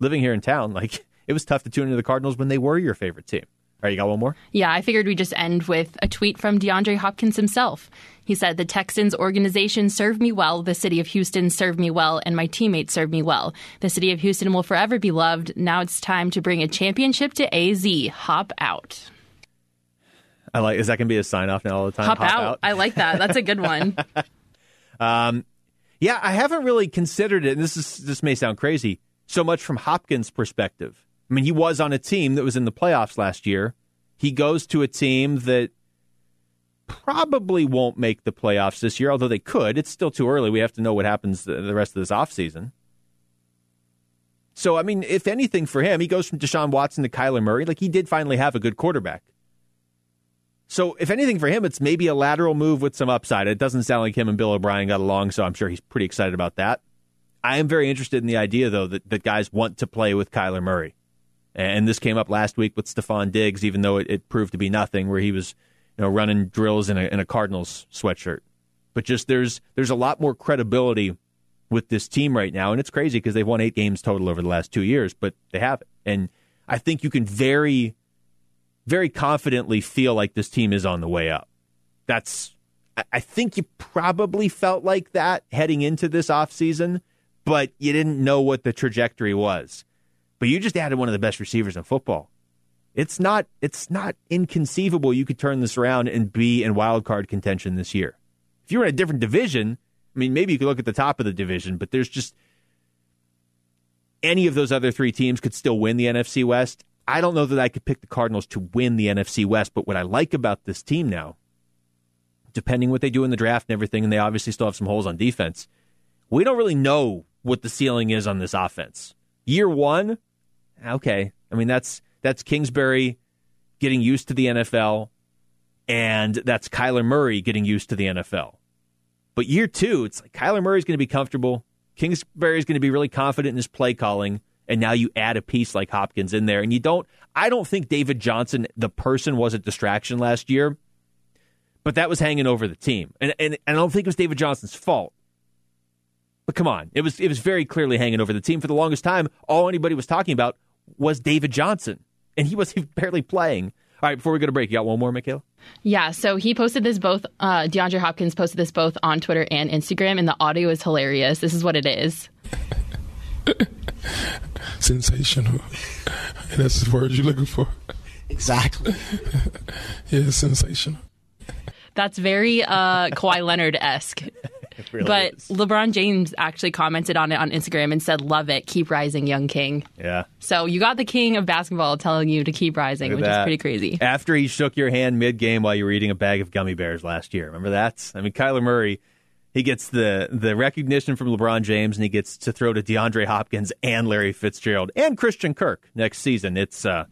Living here in town, like it was tough to tune into the Cardinals when they were your favorite team. All right, you got one more? Yeah, I figured we'd just end with a tweet from DeAndre Hopkins himself. He said, The Texans organization served me well, the city of Houston served me well, and my teammates served me well. The city of Houston will forever be loved. Now it's time to bring a championship to AZ. Hop out. I like. Is that going to be a sign off now all the time? Hop, Hop out. out. I like that. That's a good one. um, yeah, I haven't really considered it. And this is this may sound crazy. So much from Hopkins' perspective I mean, he was on a team that was in the playoffs last year. He goes to a team that probably won't make the playoffs this year, although they could. It's still too early. We have to know what happens the rest of this offseason. So, I mean, if anything for him, he goes from Deshaun Watson to Kyler Murray. Like, he did finally have a good quarterback. So, if anything for him, it's maybe a lateral move with some upside. It doesn't sound like him and Bill O'Brien got along, so I'm sure he's pretty excited about that. I am very interested in the idea, though, that, that guys want to play with Kyler Murray. And this came up last week with Stefon Diggs, even though it, it proved to be nothing, where he was you know running drills in a, in a Cardinals sweatshirt. But just there's there's a lot more credibility with this team right now, and it's crazy because they've won eight games total over the last two years, but they haven't. And I think you can very, very confidently feel like this team is on the way up. That's I think you probably felt like that heading into this offseason, but you didn't know what the trajectory was. But you just added one of the best receivers in football. It's not it's not inconceivable you could turn this around and be in wild card contention this year. If you're in a different division, I mean, maybe you could look at the top of the division, but there's just any of those other three teams could still win the NFC West. I don't know that I could pick the Cardinals to win the NFC West, but what I like about this team now, depending what they do in the draft and everything, and they obviously still have some holes on defense, we don't really know what the ceiling is on this offense. Year one, okay. I mean, that's that's Kingsbury getting used to the NFL, and that's Kyler Murray getting used to the NFL. But year two, it's like Kyler Murray's going to be comfortable. Kingsbury's going to be really confident in his play calling. And now you add a piece like Hopkins in there. And you don't, I don't think David Johnson, the person, was a distraction last year, but that was hanging over the team. And, and, and I don't think it was David Johnson's fault. But come on, it was it was very clearly hanging over the team for the longest time. All anybody was talking about was David Johnson, and he was barely playing. All right, before we go to break, you got one more, Michaela? Yeah, so he posted this both, uh, DeAndre Hopkins posted this both on Twitter and Instagram, and the audio is hilarious. This is what it is. sensational. And that's the word you're looking for. Exactly. yeah, sensational. That's very uh, Kawhi Leonard esque. Really but is. LeBron James actually commented on it on Instagram and said, "Love it, keep rising, young king." Yeah. So you got the king of basketball telling you to keep rising, which at is pretty crazy. After he shook your hand mid game while you were eating a bag of gummy bears last year. Remember that? I mean, Kyler Murray, he gets the, the recognition from LeBron James and he gets to throw to DeAndre Hopkins and Larry Fitzgerald and Christian Kirk next season. It's, uh,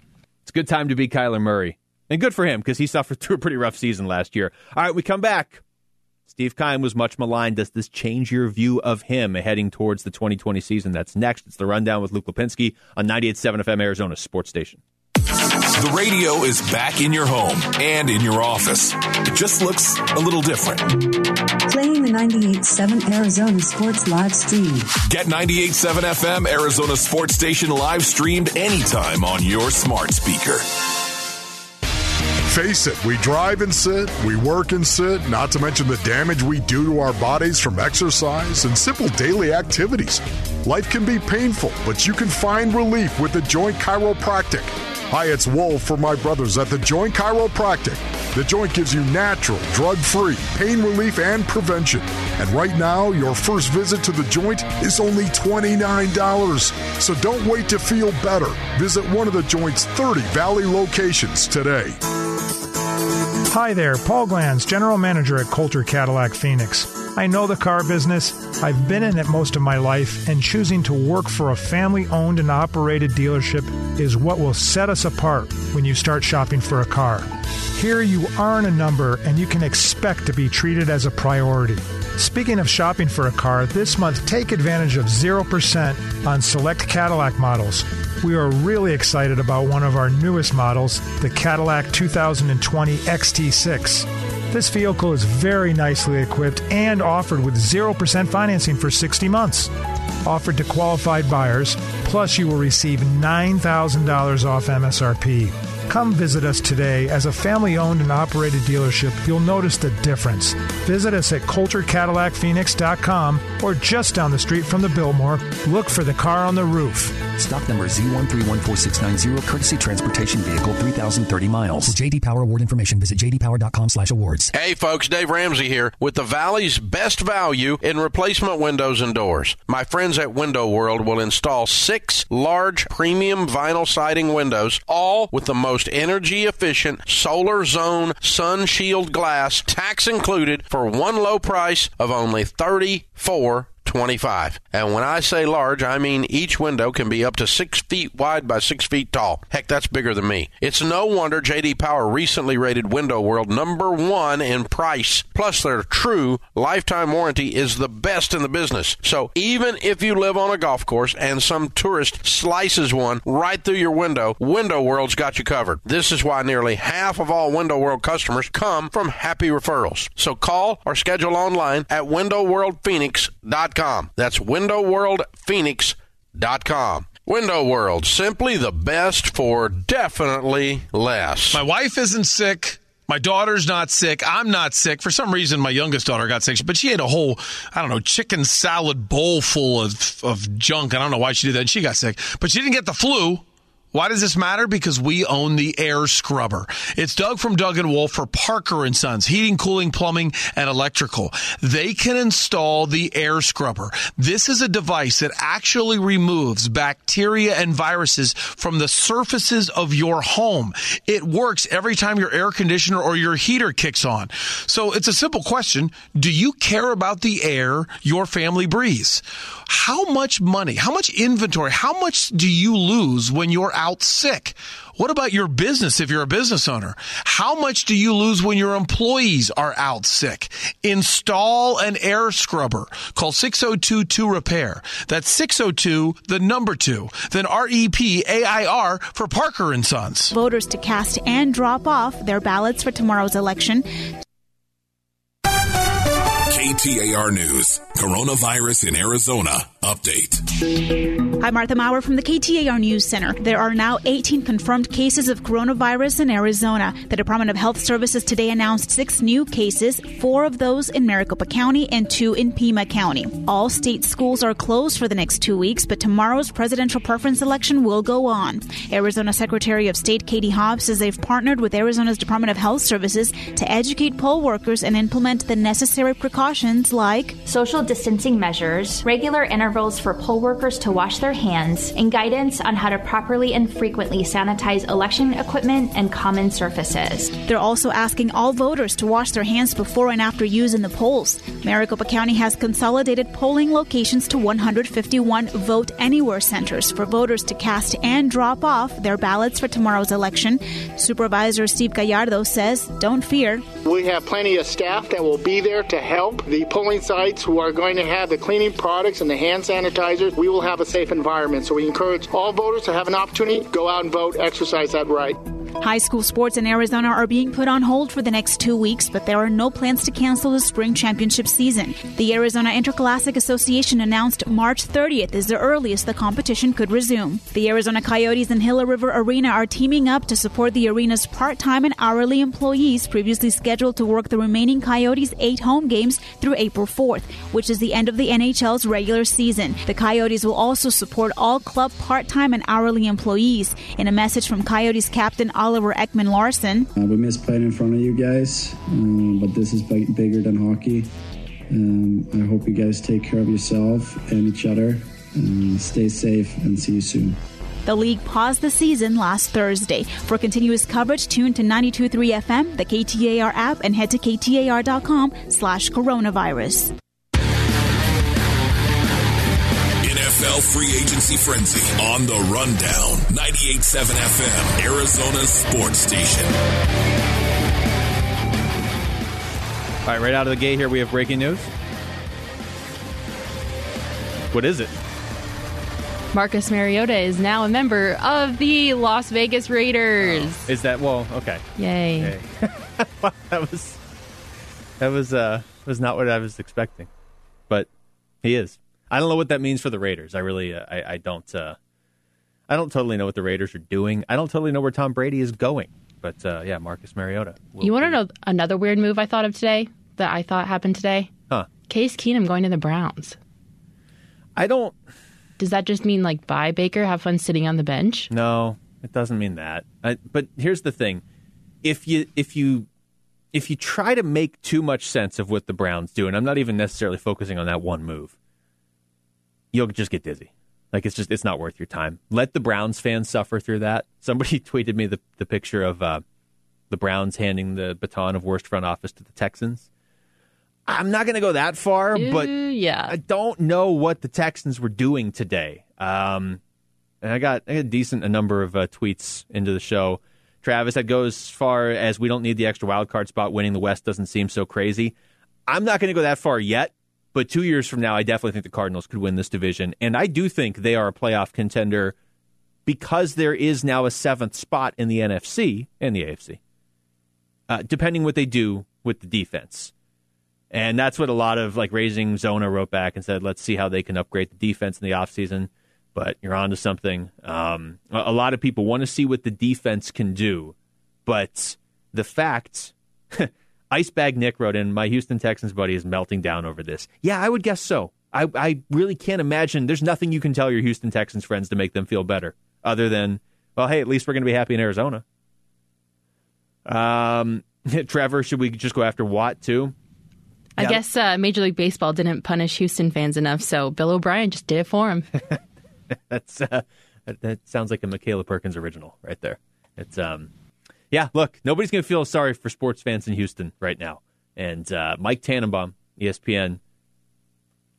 it's a good time to be Kyler Murray. And good for him because he suffered through a pretty rough season last year. All right, we come back. Steve Keim was much maligned. Does this change your view of him heading towards the 2020 season? That's next. It's the rundown with Luke Lapinski on 98.7 FM Arizona Sports Station. The radio is back in your home and in your office. It just looks a little different. Playing the 98.7 Arizona Sports live stream. Get 98.7 FM Arizona Sports Station live streamed anytime on your smart speaker. Face it, we drive and sit, we work and sit, not to mention the damage we do to our bodies from exercise and simple daily activities. Life can be painful, but you can find relief with the Joint Chiropractic. Hi, it's Wolf for my brothers at the Joint Chiropractic. The Joint gives you natural, drug free pain relief and prevention. And right now, your first visit to the Joint is only $29. So don't wait to feel better. Visit one of the Joint's 30 Valley locations today. Hi there, Paul Glanz, General Manager at Coulter Cadillac Phoenix. I know the car business. I've been in it most of my life, and choosing to work for a family owned and operated dealership is what will set us apart when you start shopping for a car. Here you earn a number and you can expect to be treated as a priority. Speaking of shopping for a car, this month take advantage of 0% on select Cadillac models. We are really excited about one of our newest models, the Cadillac 2020 XT6. This vehicle is very nicely equipped and offered with 0% financing for 60 months. Offered to qualified buyers, plus you will receive $9,000 off MSRP. Come visit us today. As a family owned and operated dealership, you'll notice the difference. Visit us at CoulterCadillacPhoenix.com or just down the street from the Biltmore. Look for the car on the roof. Stock number Z1314690, courtesy transportation vehicle, 3,030 miles. For JD Power award information, visit jdpower.com slash awards. Hey folks, Dave Ramsey here with the Valley's best value in replacement windows and doors. My friends at Window World will install six large premium vinyl siding windows, all with the most energy efficient solar zone sun shield glass, tax included, for one low price of only thirty-four. 25. And when I say large, I mean each window can be up to 6 feet wide by 6 feet tall. Heck, that's bigger than me. It's no wonder JD Power recently rated Window World number 1 in price. Plus their true lifetime warranty is the best in the business. So even if you live on a golf course and some tourist slices one right through your window, Window World's got you covered. This is why nearly half of all Window World customers come from happy referrals. So call or schedule online at windowworldphoenix.com. That's windowworldphoenix.com. Window World, simply the best for definitely less. My wife isn't sick. My daughter's not sick. I'm not sick. For some reason, my youngest daughter got sick, but she ate a whole, I don't know, chicken salad bowl full of, of junk. I don't know why she did that. She got sick, but she didn't get the flu. Why does this matter? Because we own the air scrubber. It's Doug from Doug and Wolf for Parker and Sons, heating, cooling, plumbing, and electrical. They can install the air scrubber. This is a device that actually removes bacteria and viruses from the surfaces of your home. It works every time your air conditioner or your heater kicks on. So it's a simple question. Do you care about the air your family breathes? How much money, how much inventory, how much do you lose when you're out sick? What about your business if you're a business owner? How much do you lose when your employees are out sick? Install an air scrubber. Call 602 repair. That's 602 the number 2. Then R E P A I R for Parker and Sons. Voters to cast and drop off their ballots for tomorrow's election. KTAR News. Coronavirus in Arizona. Update. Hi, Martha Maurer from the KTAR News Center. There are now 18 confirmed cases of coronavirus in Arizona. The Department of Health Services today announced six new cases, four of those in Maricopa County and two in Pima County. All state schools are closed for the next two weeks, but tomorrow's presidential preference election will go on. Arizona Secretary of State Katie Hobbs says they've partnered with Arizona's Department of Health Services to educate poll workers and implement the necessary precautions like social distancing measures, regular intervals for poll workers to wash their hands, and guidance on how to properly and frequently sanitize election equipment and common surfaces. They're also asking all voters to wash their hands before and after use in the polls. Maricopa County has consolidated polling locations to 151 vote anywhere centers for voters to cast and drop off their ballots for tomorrow's election. Supervisor Steve Gallardo says, Don't fear. We have plenty of staff that will be there to help the polling sites who are going to have the cleaning products and the hand sanitizers. We will have a safe environment. So we encourage all voters to have an opportunity, go out and vote, exercise that right. High school sports in Arizona are being put on hold for the next two weeks, but there are no plans to cancel the spring championship season. The Arizona Interscholastic Association announced March 30th is the earliest the competition could resume. The Arizona Coyotes and Gila River Arena are teaming up to support the arena's part time and hourly employees previously scheduled to work the remaining Coyotes' eight home games through April 4th, which is the end of the NHL's regular season. The Coyotes will also support all club part time and hourly employees. In a message from Coyotes captain Oliver Ekman-Larsson. Uh, we miss playing in front of you guys, um, but this is b- bigger than hockey. Um, I hope you guys take care of yourself and each other. Uh, stay safe and see you soon. The league paused the season last Thursday. For continuous coverage, tune to 92.3 FM, the KTAR app, and head to ktar.com slash coronavirus. NFL free agency frenzy on the rundown. 98.7 FM, Arizona sports station. All right, right out of the gate here, we have breaking news. What is it? Marcus Mariota is now a member of the Las Vegas Raiders. Is that well? Okay. Yay! Yay. that was that was uh was not what I was expecting, but he is. I don't know what that means for the Raiders. I really uh, I, I don't uh, I don't totally know what the Raiders are doing. I don't totally know where Tom Brady is going. But uh, yeah, Marcus Mariota. You want to know another weird move I thought of today that I thought happened today? Huh? Case Keenum going to the Browns. I don't. Does that just mean like bye Baker? Have fun sitting on the bench? No, it doesn't mean that. I, but here's the thing: if you if you if you try to make too much sense of what the Browns do, and I'm not even necessarily focusing on that one move, you'll just get dizzy. Like it's just it's not worth your time. Let the Browns fans suffer through that. Somebody tweeted me the the picture of uh, the Browns handing the baton of worst front office to the Texans. I'm not going to go that far, but yeah, I don't know what the Texans were doing today. Um, and I got, I got a decent a number of uh, tweets into the show. Travis, that goes as far as we don't need the extra wild card spot. Winning the West doesn't seem so crazy. I'm not going to go that far yet, but two years from now, I definitely think the Cardinals could win this division, and I do think they are a playoff contender because there is now a seventh spot in the NFC and the AFC, uh, depending what they do with the defense. And that's what a lot of like raising Zona wrote back and said, let's see how they can upgrade the defense in the offseason. But you're on to something. Um, a lot of people want to see what the defense can do. But the fact, Icebag Nick wrote in, my Houston Texans buddy is melting down over this. Yeah, I would guess so. I, I really can't imagine. There's nothing you can tell your Houston Texans friends to make them feel better other than Well, hey, at least we're going to be happy in Arizona. Um, Trevor, should we just go after Watt too? I Yeah. guess uh, Major League Baseball didn't punish Houston fans enough, so Bill O'Brien just did it for him. That's uh, that, that sounds like a Michaela Perkins original right there. It's um, yeah. Look, nobody's going to feel sorry for sports fans in Houston right now. And uh, Mike Tannenbaum, ESPN,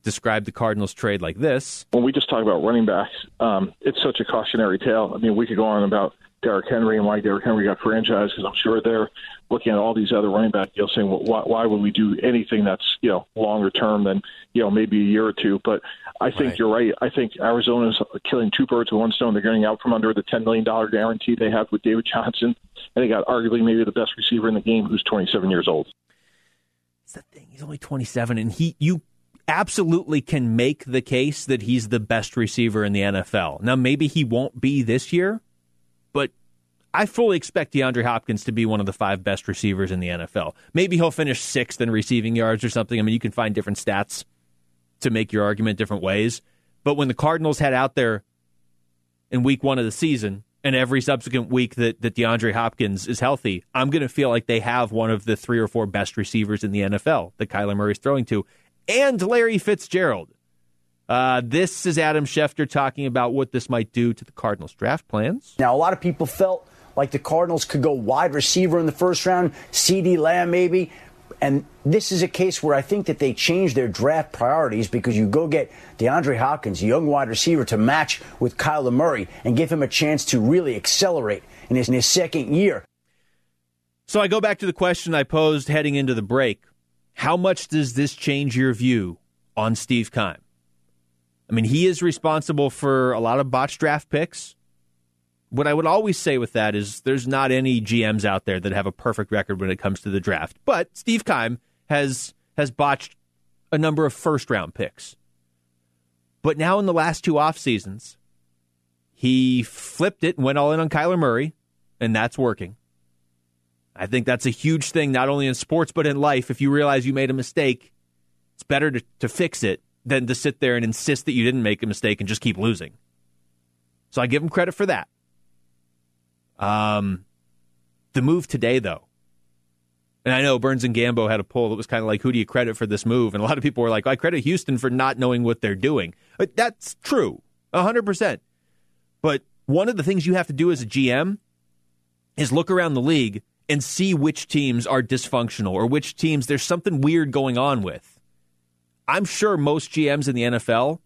described the Cardinals trade like this. when we just talk about running backs, um, it's such a cautionary tale. I mean, we could go on about Derrick Henry and why Derrick Henry got franchised because I'm sure they're looking at all these other running back deals saying, well, why, why would we do anything that's you know longer term than you know maybe a year or two? But I think you're right. I think Arizona's killing two birds with one stone. They're getting out from under the $10 million guarantee they have with David Johnson, and they got arguably maybe the best receiver in the game who's 27 years old. It's the thing; he's only 27, and he you absolutely can make the case that he's the best receiver in the NFL. Now, maybe he won't be this year, but I fully expect DeAndre Hopkins to be one of the five best receivers in the NFL. Maybe he'll finish sixth in receiving yards or something. I mean, you can find different stats to make your argument different ways. But when the Cardinals had out there in week one of the season, and every subsequent week that, that DeAndre Hopkins is healthy, I'm going to feel like they have one of the three or four best receivers in the NFL that Kyler Murray is throwing to, and Larry Fitzgerald. Uh, this is Adam Schefter talking about what this might do to the Cardinals' draft plans. Now, a lot of people felt like the Cardinals could go wide receiver in the first round, CeeDee Lamb maybe. And this is a case where I think that they changed their draft priorities because you go get DeAndre Hopkins, young wide receiver, to match with Kyler Murray and give him a chance to really accelerate in his, in his second year. So I go back to the question I posed heading into the break. How much does this change your view on Steve Keim? I mean, he is responsible for a lot of botched draft picks. What I would always say with that is there's not any GMs out there that have a perfect record when it comes to the draft. But Steve Keim has has botched a number of first round picks. But now in the last two off seasons, he flipped it and went all in on Kyler Murray, and that's working. I think that's a huge thing, not only in sports, but in life. If you realize you made a mistake, it's better to, to fix it than to sit there and insist that you didn't make a mistake and just keep losing. So I give him credit for that. Um, the move today, though, and I know Burns and Gambo had a poll that was kind of like, who do you credit for this move? And a lot of people were like, I credit Houston for not knowing what they're doing. But that's true, 100%. But one of the things you have to do as a GM is look around the league and see which teams are dysfunctional or which teams there's something weird going on with. I'm sure most GMs in the NFL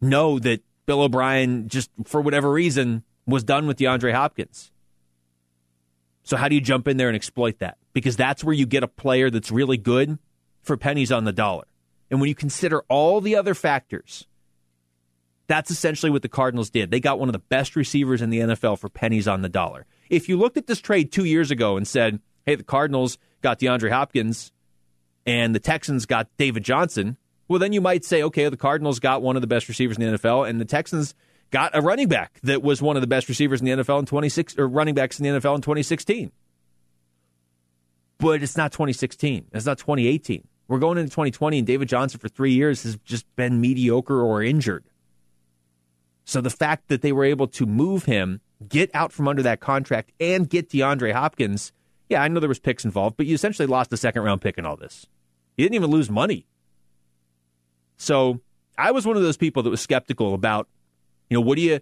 know that Bill O'Brien, just for whatever reason, was done with DeAndre Hopkins. So, how do you jump in there and exploit that? Because that's where you get a player that's really good for pennies on the dollar. And when you consider all the other factors, that's essentially what the Cardinals did. They got one of the best receivers in the NFL for pennies on the dollar. If you looked at this trade two years ago and said, hey, the Cardinals got DeAndre Hopkins and the Texans got David Johnson, well, then you might say, okay, the Cardinals got one of the best receivers in the NFL and the Texans got a running back that was one of the best receivers in the NFL in 26 or running backs in the NFL in 2016. But it's not 2016. It's not 2018. We're going into 2020 and David Johnson for 3 years has just been mediocre or injured. So the fact that they were able to move him, get out from under that contract and get DeAndre Hopkins, yeah, I know there was picks involved, but you essentially lost a second round pick in all this. You didn't even lose money. So I was one of those people that was skeptical about, you know, what do you,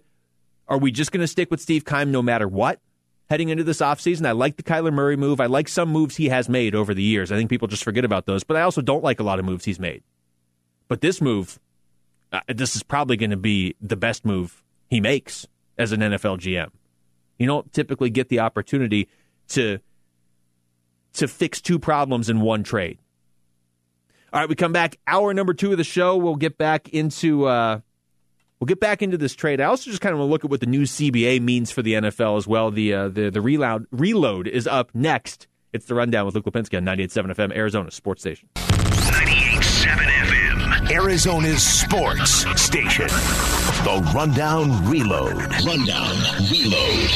are we just going to stick with Steve Keim no matter what heading into this offseason? I like the Kyler Murray move. I like some moves he has made over the years. I think people just forget about those, but I also don't like a lot of moves he's made. But this move, uh, this is probably going to be the best move he makes as an NFL GM. You don't typically get the opportunity to to fix two problems in one trade. All right, we come back. Hour number two of the show. We'll get back into uh, we'll get back into this trade. I also just kind of want to look at what the new CBA means for the NFL as well. The uh, the the reload reload is up next. It's the rundown with Luke Lapinski on 98.7 FM, Arizona Sports Station. 98.7 FM, Arizona's sports station. The Rundown Reload. Rundown Reload.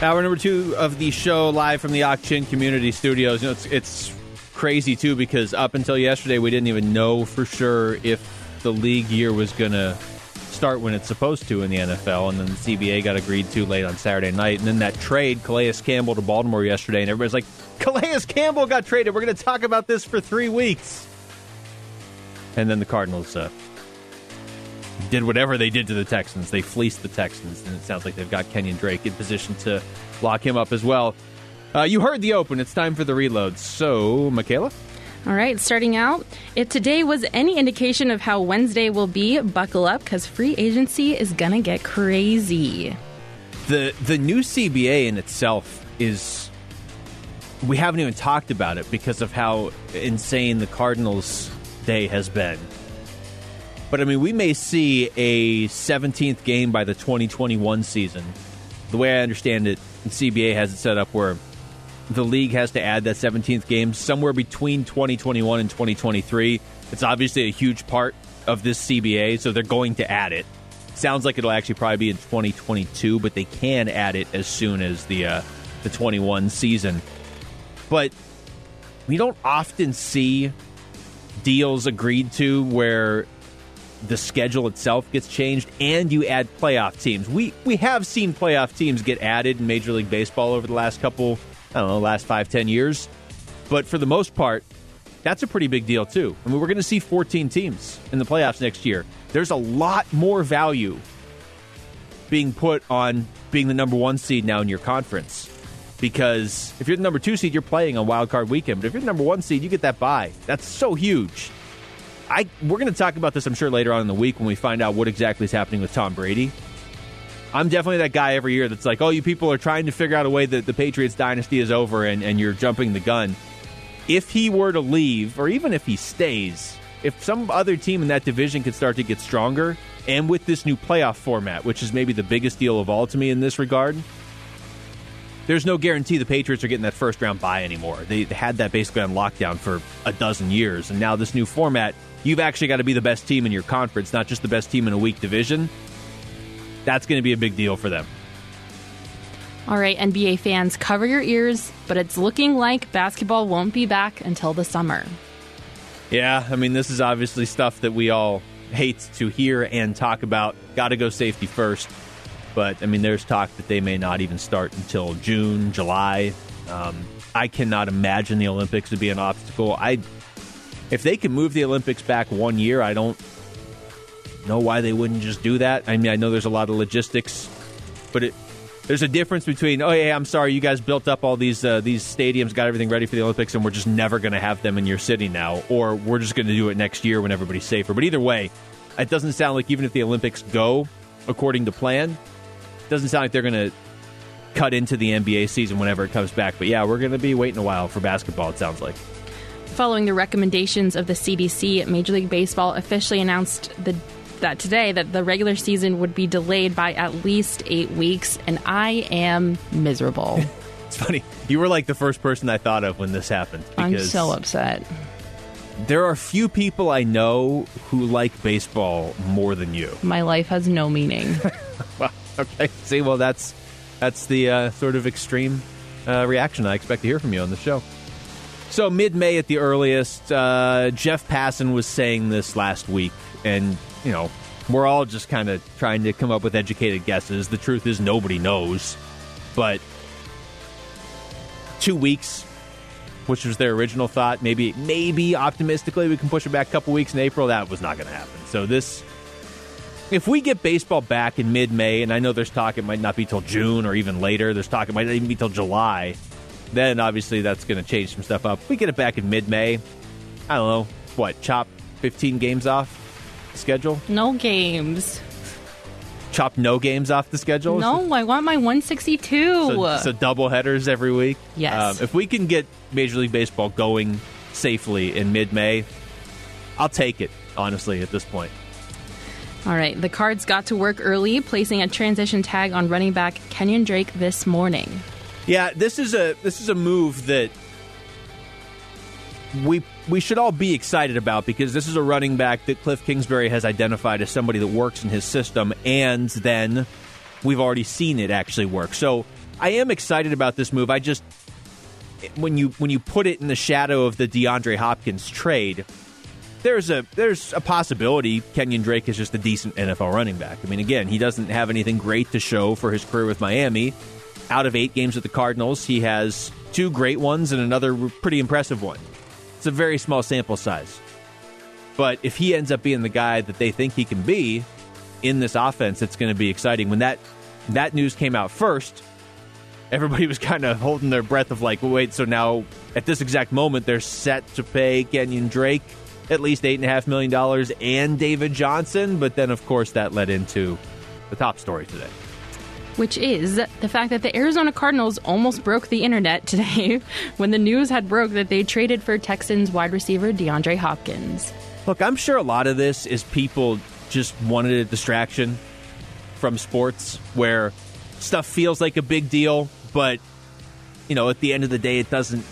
Hour number two of the show, live from the Chin Community Studios. You know, it's, it's crazy too because up until yesterday, we didn't even know for sure if the league year was going to start when it's supposed to in the NFL, and then the CBA got agreed to late on Saturday night, and then that trade Calais Campbell to Baltimore yesterday, and everybody's like, Calais Campbell got traded. We're going to talk about this for three weeks, and then the Cardinals uh, did whatever they did to the Texans. They fleeced the Texans, and it sounds like they've got Kenyan Drake in position to lock him up as well. Uh, you heard the open. It's time for the reload. So, Michaela? All right, starting out, if today was any indication of how Wednesday will be, buckle up because free agency is going to get crazy. The the new CBA in itself is we haven't even talked about it because of how insane the Cardinals day has been. But I mean, we may see a 17th game by the 2021 season. The way I understand it, CBA has it set up where the league has to add that 17th game somewhere between 2021 and 2023. It's obviously a huge part of this CBA, so they're going to add it. Sounds like it'll actually probably be in 2022, but they can add it as soon as the uh, the 21 season. But we don't often see deals agreed to where the schedule itself gets changed and you add playoff teams. We we have seen playoff teams get added in Major League Baseball over the last couple I don't know, last five, ten years. But for the most part, that's a pretty big deal, too. I mean, we're going to see 14 teams in the playoffs next year. There's a lot more value being put on being the number one seed now in your conference. Because if you're the number two seed, you're playing on wild card weekend. But if you're the number one seed, you get that bye. That's so huge. I we're going to talk about this, I'm sure, later on in the week when we find out what exactly is happening with Tom Brady. I'm definitely that guy every year that's like, oh, you people are trying to figure out a way that the Patriots dynasty is over and, and you're jumping the gun. If he were to leave, or even if he stays, if some other team in that division could start to get stronger, and with this new playoff format, which is maybe the biggest deal of all to me in this regard, there's no guarantee the Patriots are getting that first round bye anymore. They had that basically on lockdown for a dozen years, and now this new format, you've actually got to be the best team in your conference, not just the best team in a weak division that's going to be a big deal for them. All right, NBA fans, cover your ears, but it's looking like basketball won't be back until the summer. Yeah, I mean, this is obviously stuff that we all hate to hear and talk about. Got to go safety first. But, I mean, there's talk that they may not even start until June, July. Um, I cannot imagine the Olympics to be an obstacle. I, if they can move the Olympics back one year, I don't know why they wouldn't just do that. I mean, I know there's a lot of logistics, but it, there's a difference between oh yeah, I'm sorry, you guys built up all these uh, these stadiums, got everything ready for the Olympics, and we're just never going to have them in your city now, or we're just going to do it next year when everybody's safer. But either way, it doesn't sound like even if the Olympics go according to plan, it doesn't sound like they're going to cut into the NBA season whenever it comes back. But yeah, we're going to be waiting a while for basketball. It sounds like. Following the recommendations of the CDC, Major League Baseball officially announced the that today that the regular season would be delayed by at least eight weeks, and I am miserable. it's funny. You were like the first person I thought of when this happened. I'm so upset. There are few people I know who like baseball more than you. My life has no meaning. well, okay. See, well, that's that's the uh, sort of extreme uh, reaction I expect to hear from you on the show. So, mid May at the earliest, uh, Jeff Passan was saying this last week, and you know, we're all just kind of trying to come up with educated guesses. The truth is, nobody knows. But two weeks, which was their original thought, maybe, maybe optimistically, we can push it back a couple weeks in April. That was not going to happen. So this, if we get baseball back in mid-May, and I know there's talk it might not be till June or even later. There's talk it might not even be till July. Then obviously that's going to change some stuff up. If we get it back in mid-May, I don't know what chop 15 games off schedule? No games. Chop no games off the schedule? No, I want my 162. So, so double headers every week? Yes. Um, if we can get Major League Baseball going safely in mid May, I'll take it, honestly, at this point. All right, the Cards got to work early, placing a transition tag on running back Kenyan Drake this morning. Yeah, this is a this is a move that we we should all be excited about because this is a running back that Cliff Kingsbury has identified as somebody that works in his system, and then we've already seen it actually work. So I am excited about this move. I just when you when you put it in the shadow of the DeAndre Hopkins trade, there's a there's a possibility Kenyan Drake is just a decent NFL running back. I mean, again, he doesn't have anything great to show for his career with Miami. Out of eight games with the Cardinals, he has two great ones and another pretty impressive one. It's a very small sample size. But if he ends up being the guy that they think he can be in this offense, it's going to be exciting. When that that news came out first, everybody was kind of holding their breath of like, wait, so now at this exact moment they're set to pay Kenyan Drake at least eight and a half million dollars and David Johnson. But then, of course, that led into the top story today. Which is the fact that the Arizona Cardinals almost broke the internet today when the news had broke that they traded for Texans wide receiver DeAndre Hopkins. Look, I'm sure a lot of this is people just wanted a distraction from sports where stuff feels like a big deal, but you know, at the end of the day it doesn't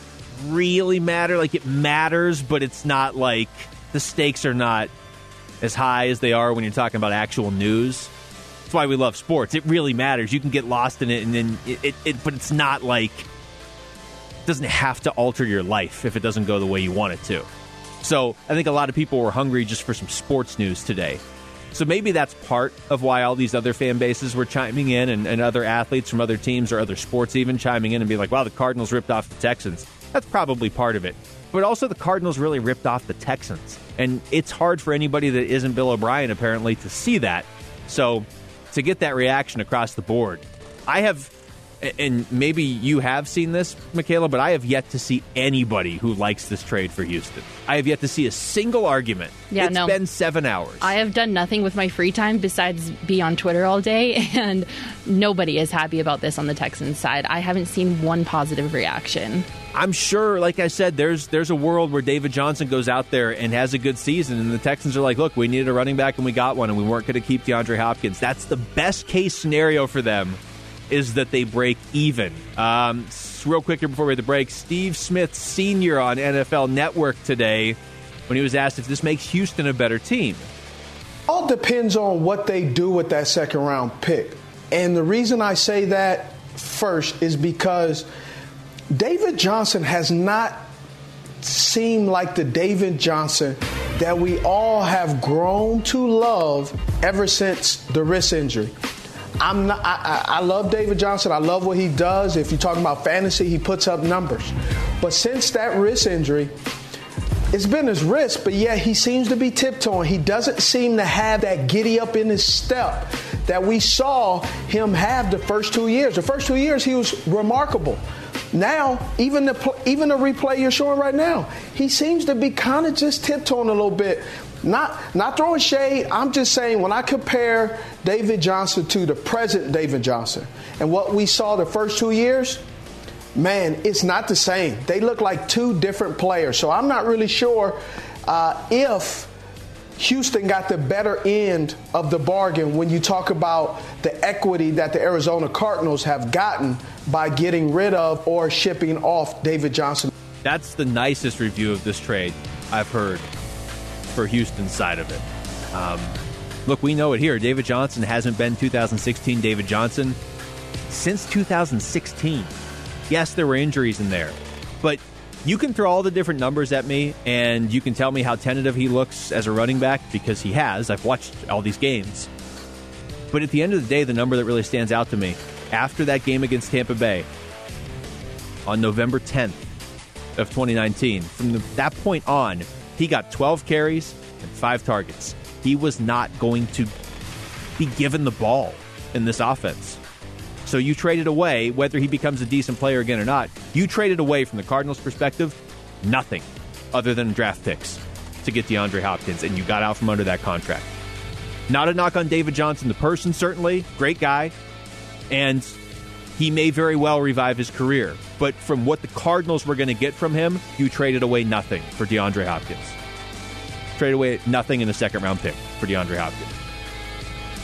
really matter. Like it matters, but it's not like the stakes are not as high as they are when you're talking about actual news. That's why we love sports. It really matters. You can get lost in it, and then it, it, it but it's not like it doesn't have to alter your life if it doesn't go the way you want it to. So I think a lot of people were hungry just for some sports news today. So maybe that's part of why all these other fan bases were chiming in and, and other athletes from other teams or other sports even chiming in and be like, wow, the Cardinals ripped off the Texans. That's probably part of it. But also, the Cardinals really ripped off the Texans. And it's hard for anybody that isn't Bill O'Brien, apparently, to see that. So, to get that reaction across the board, I have, and maybe you have seen this, Michaela, but I have yet to see anybody who likes this trade for Houston. I have yet to see a single argument. Yeah, it's no. been seven hours. I have done nothing with my free time besides be on Twitter all day, and nobody is happy about this on the Texans side. I haven't seen one positive reaction. I'm sure, like I said, there's there's a world where David Johnson goes out there and has a good season, and the Texans are like, look, we needed a running back and we got one, and we weren't going to keep DeAndre Hopkins. That's the best case scenario for them, is that they break even. Um, real quick here before we hit the break, Steve Smith Sr. on NFL Network today, when he was asked if this makes Houston a better team. All depends on what they do with that second round pick. And the reason I say that first is because David Johnson has not seemed like the David Johnson that we all have grown to love ever since the wrist injury. I'm not, I, I love David Johnson. I love what he does. If you're talking about fantasy, he puts up numbers. But since that wrist injury, it's been his wrist, but yet he seems to be tiptoeing. He doesn't seem to have that giddy up in his step that we saw him have the first two years. The first two years, he was remarkable. Now, even the even the replay you're showing right now, he seems to be kind of just tiptoeing a little bit. Not not throwing shade. I'm just saying when I compare David Johnson to the present David Johnson and what we saw the first two years, man, it's not the same. They look like two different players. So I'm not really sure uh, if Houston got the better end of the bargain when you talk about the equity that the Arizona Cardinals have gotten by getting rid of or shipping off David Johnson. That's the nicest review of this trade I've heard for Houston's side of it. Um, look, we know it here. David Johnson hasn't been 2016 David Johnson since 2016. Yes, there were injuries in there, but you can throw all the different numbers at me and you can tell me how tentative he looks as a running back because he has. I've watched all these games. But at the end of the day, the number that really stands out to me after that game against Tampa Bay on November 10th of 2019, from the, that point on, he got 12 carries and five targets. He was not going to be given the ball in this offense. So you traded away, whether he becomes a decent player again or not, you traded away from the Cardinals' perspective nothing other than draft picks to get DeAndre Hopkins, and you got out from under that contract. Not a knock on David Johnson, the person, certainly. Great guy. And he may very well revive his career. But from what the Cardinals were going to get from him, you traded away nothing for DeAndre Hopkins. Traded away nothing in a second round pick for DeAndre Hopkins.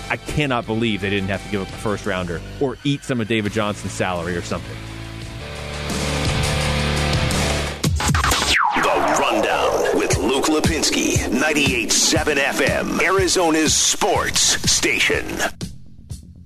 I cannot believe they didn't have to give up a first rounder or eat some of David Johnson's salary or something. The Rundown with Luke Lapinski, 98.7 FM, Arizona's sports station.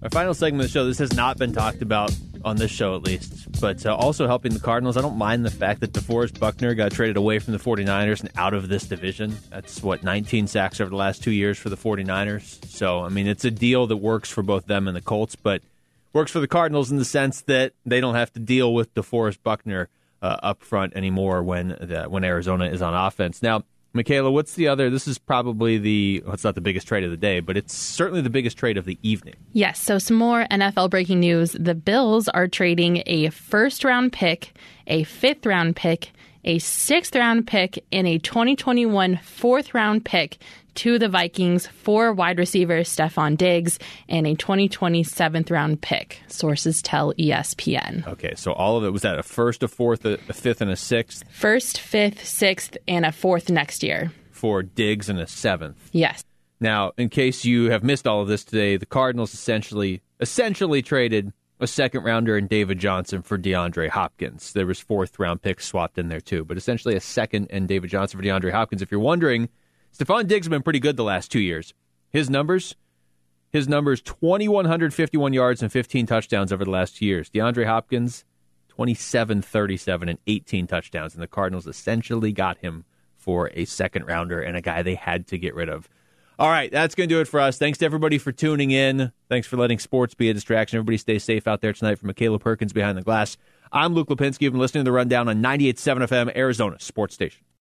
Our final segment of the show, this has not been talked about on this show at least, but uh, also helping the Cardinals. I don't mind the fact that DeForest Buckner got traded away from the 49ers and out of this division. That's what 19 sacks over the last 2 years for the 49ers. So, I mean, it's a deal that works for both them and the Colts, but works for the Cardinals in the sense that they don't have to deal with DeForest Buckner uh, up front anymore when the, when Arizona is on offense. Now, Michaela, what's the other? This is probably the, well, it's not the biggest trade of the day, but it's certainly the biggest trade of the evening. Yes, so some more NFL breaking news. The Bills are trading a first round pick, a fifth round pick, a sixth round pick, and a 2021 fourth round pick to the Vikings for wide receiver Stefon Diggs and a 2020 seventh round pick. Sources tell ESPN. Okay, so all of it was that a first, a fourth, a, a fifth, and a sixth First, fifth, sixth, and a fourth next year. for Diggs and a seventh. Yes. Now, in case you have missed all of this today, the Cardinals essentially essentially traded a second rounder and David Johnson for DeAndre Hopkins. There was fourth round picks swapped in there too, but essentially a second and David Johnson for DeAndre Hopkins. If you're wondering, Stefon Diggs has been pretty good the last two years. His numbers, his numbers, 2,151 yards and 15 touchdowns over the last two years. DeAndre Hopkins, 27, 37, and 18 touchdowns. And the Cardinals essentially got him for a second rounder and a guy they had to get rid of. All right, that's going to do it for us. Thanks to everybody for tuning in. Thanks for letting sports be a distraction. Everybody stay safe out there tonight. From Michaela Perkins behind the glass, I'm Luke Lapinski. You've been listening to the Rundown on 98.7 FM, Arizona Sports Station.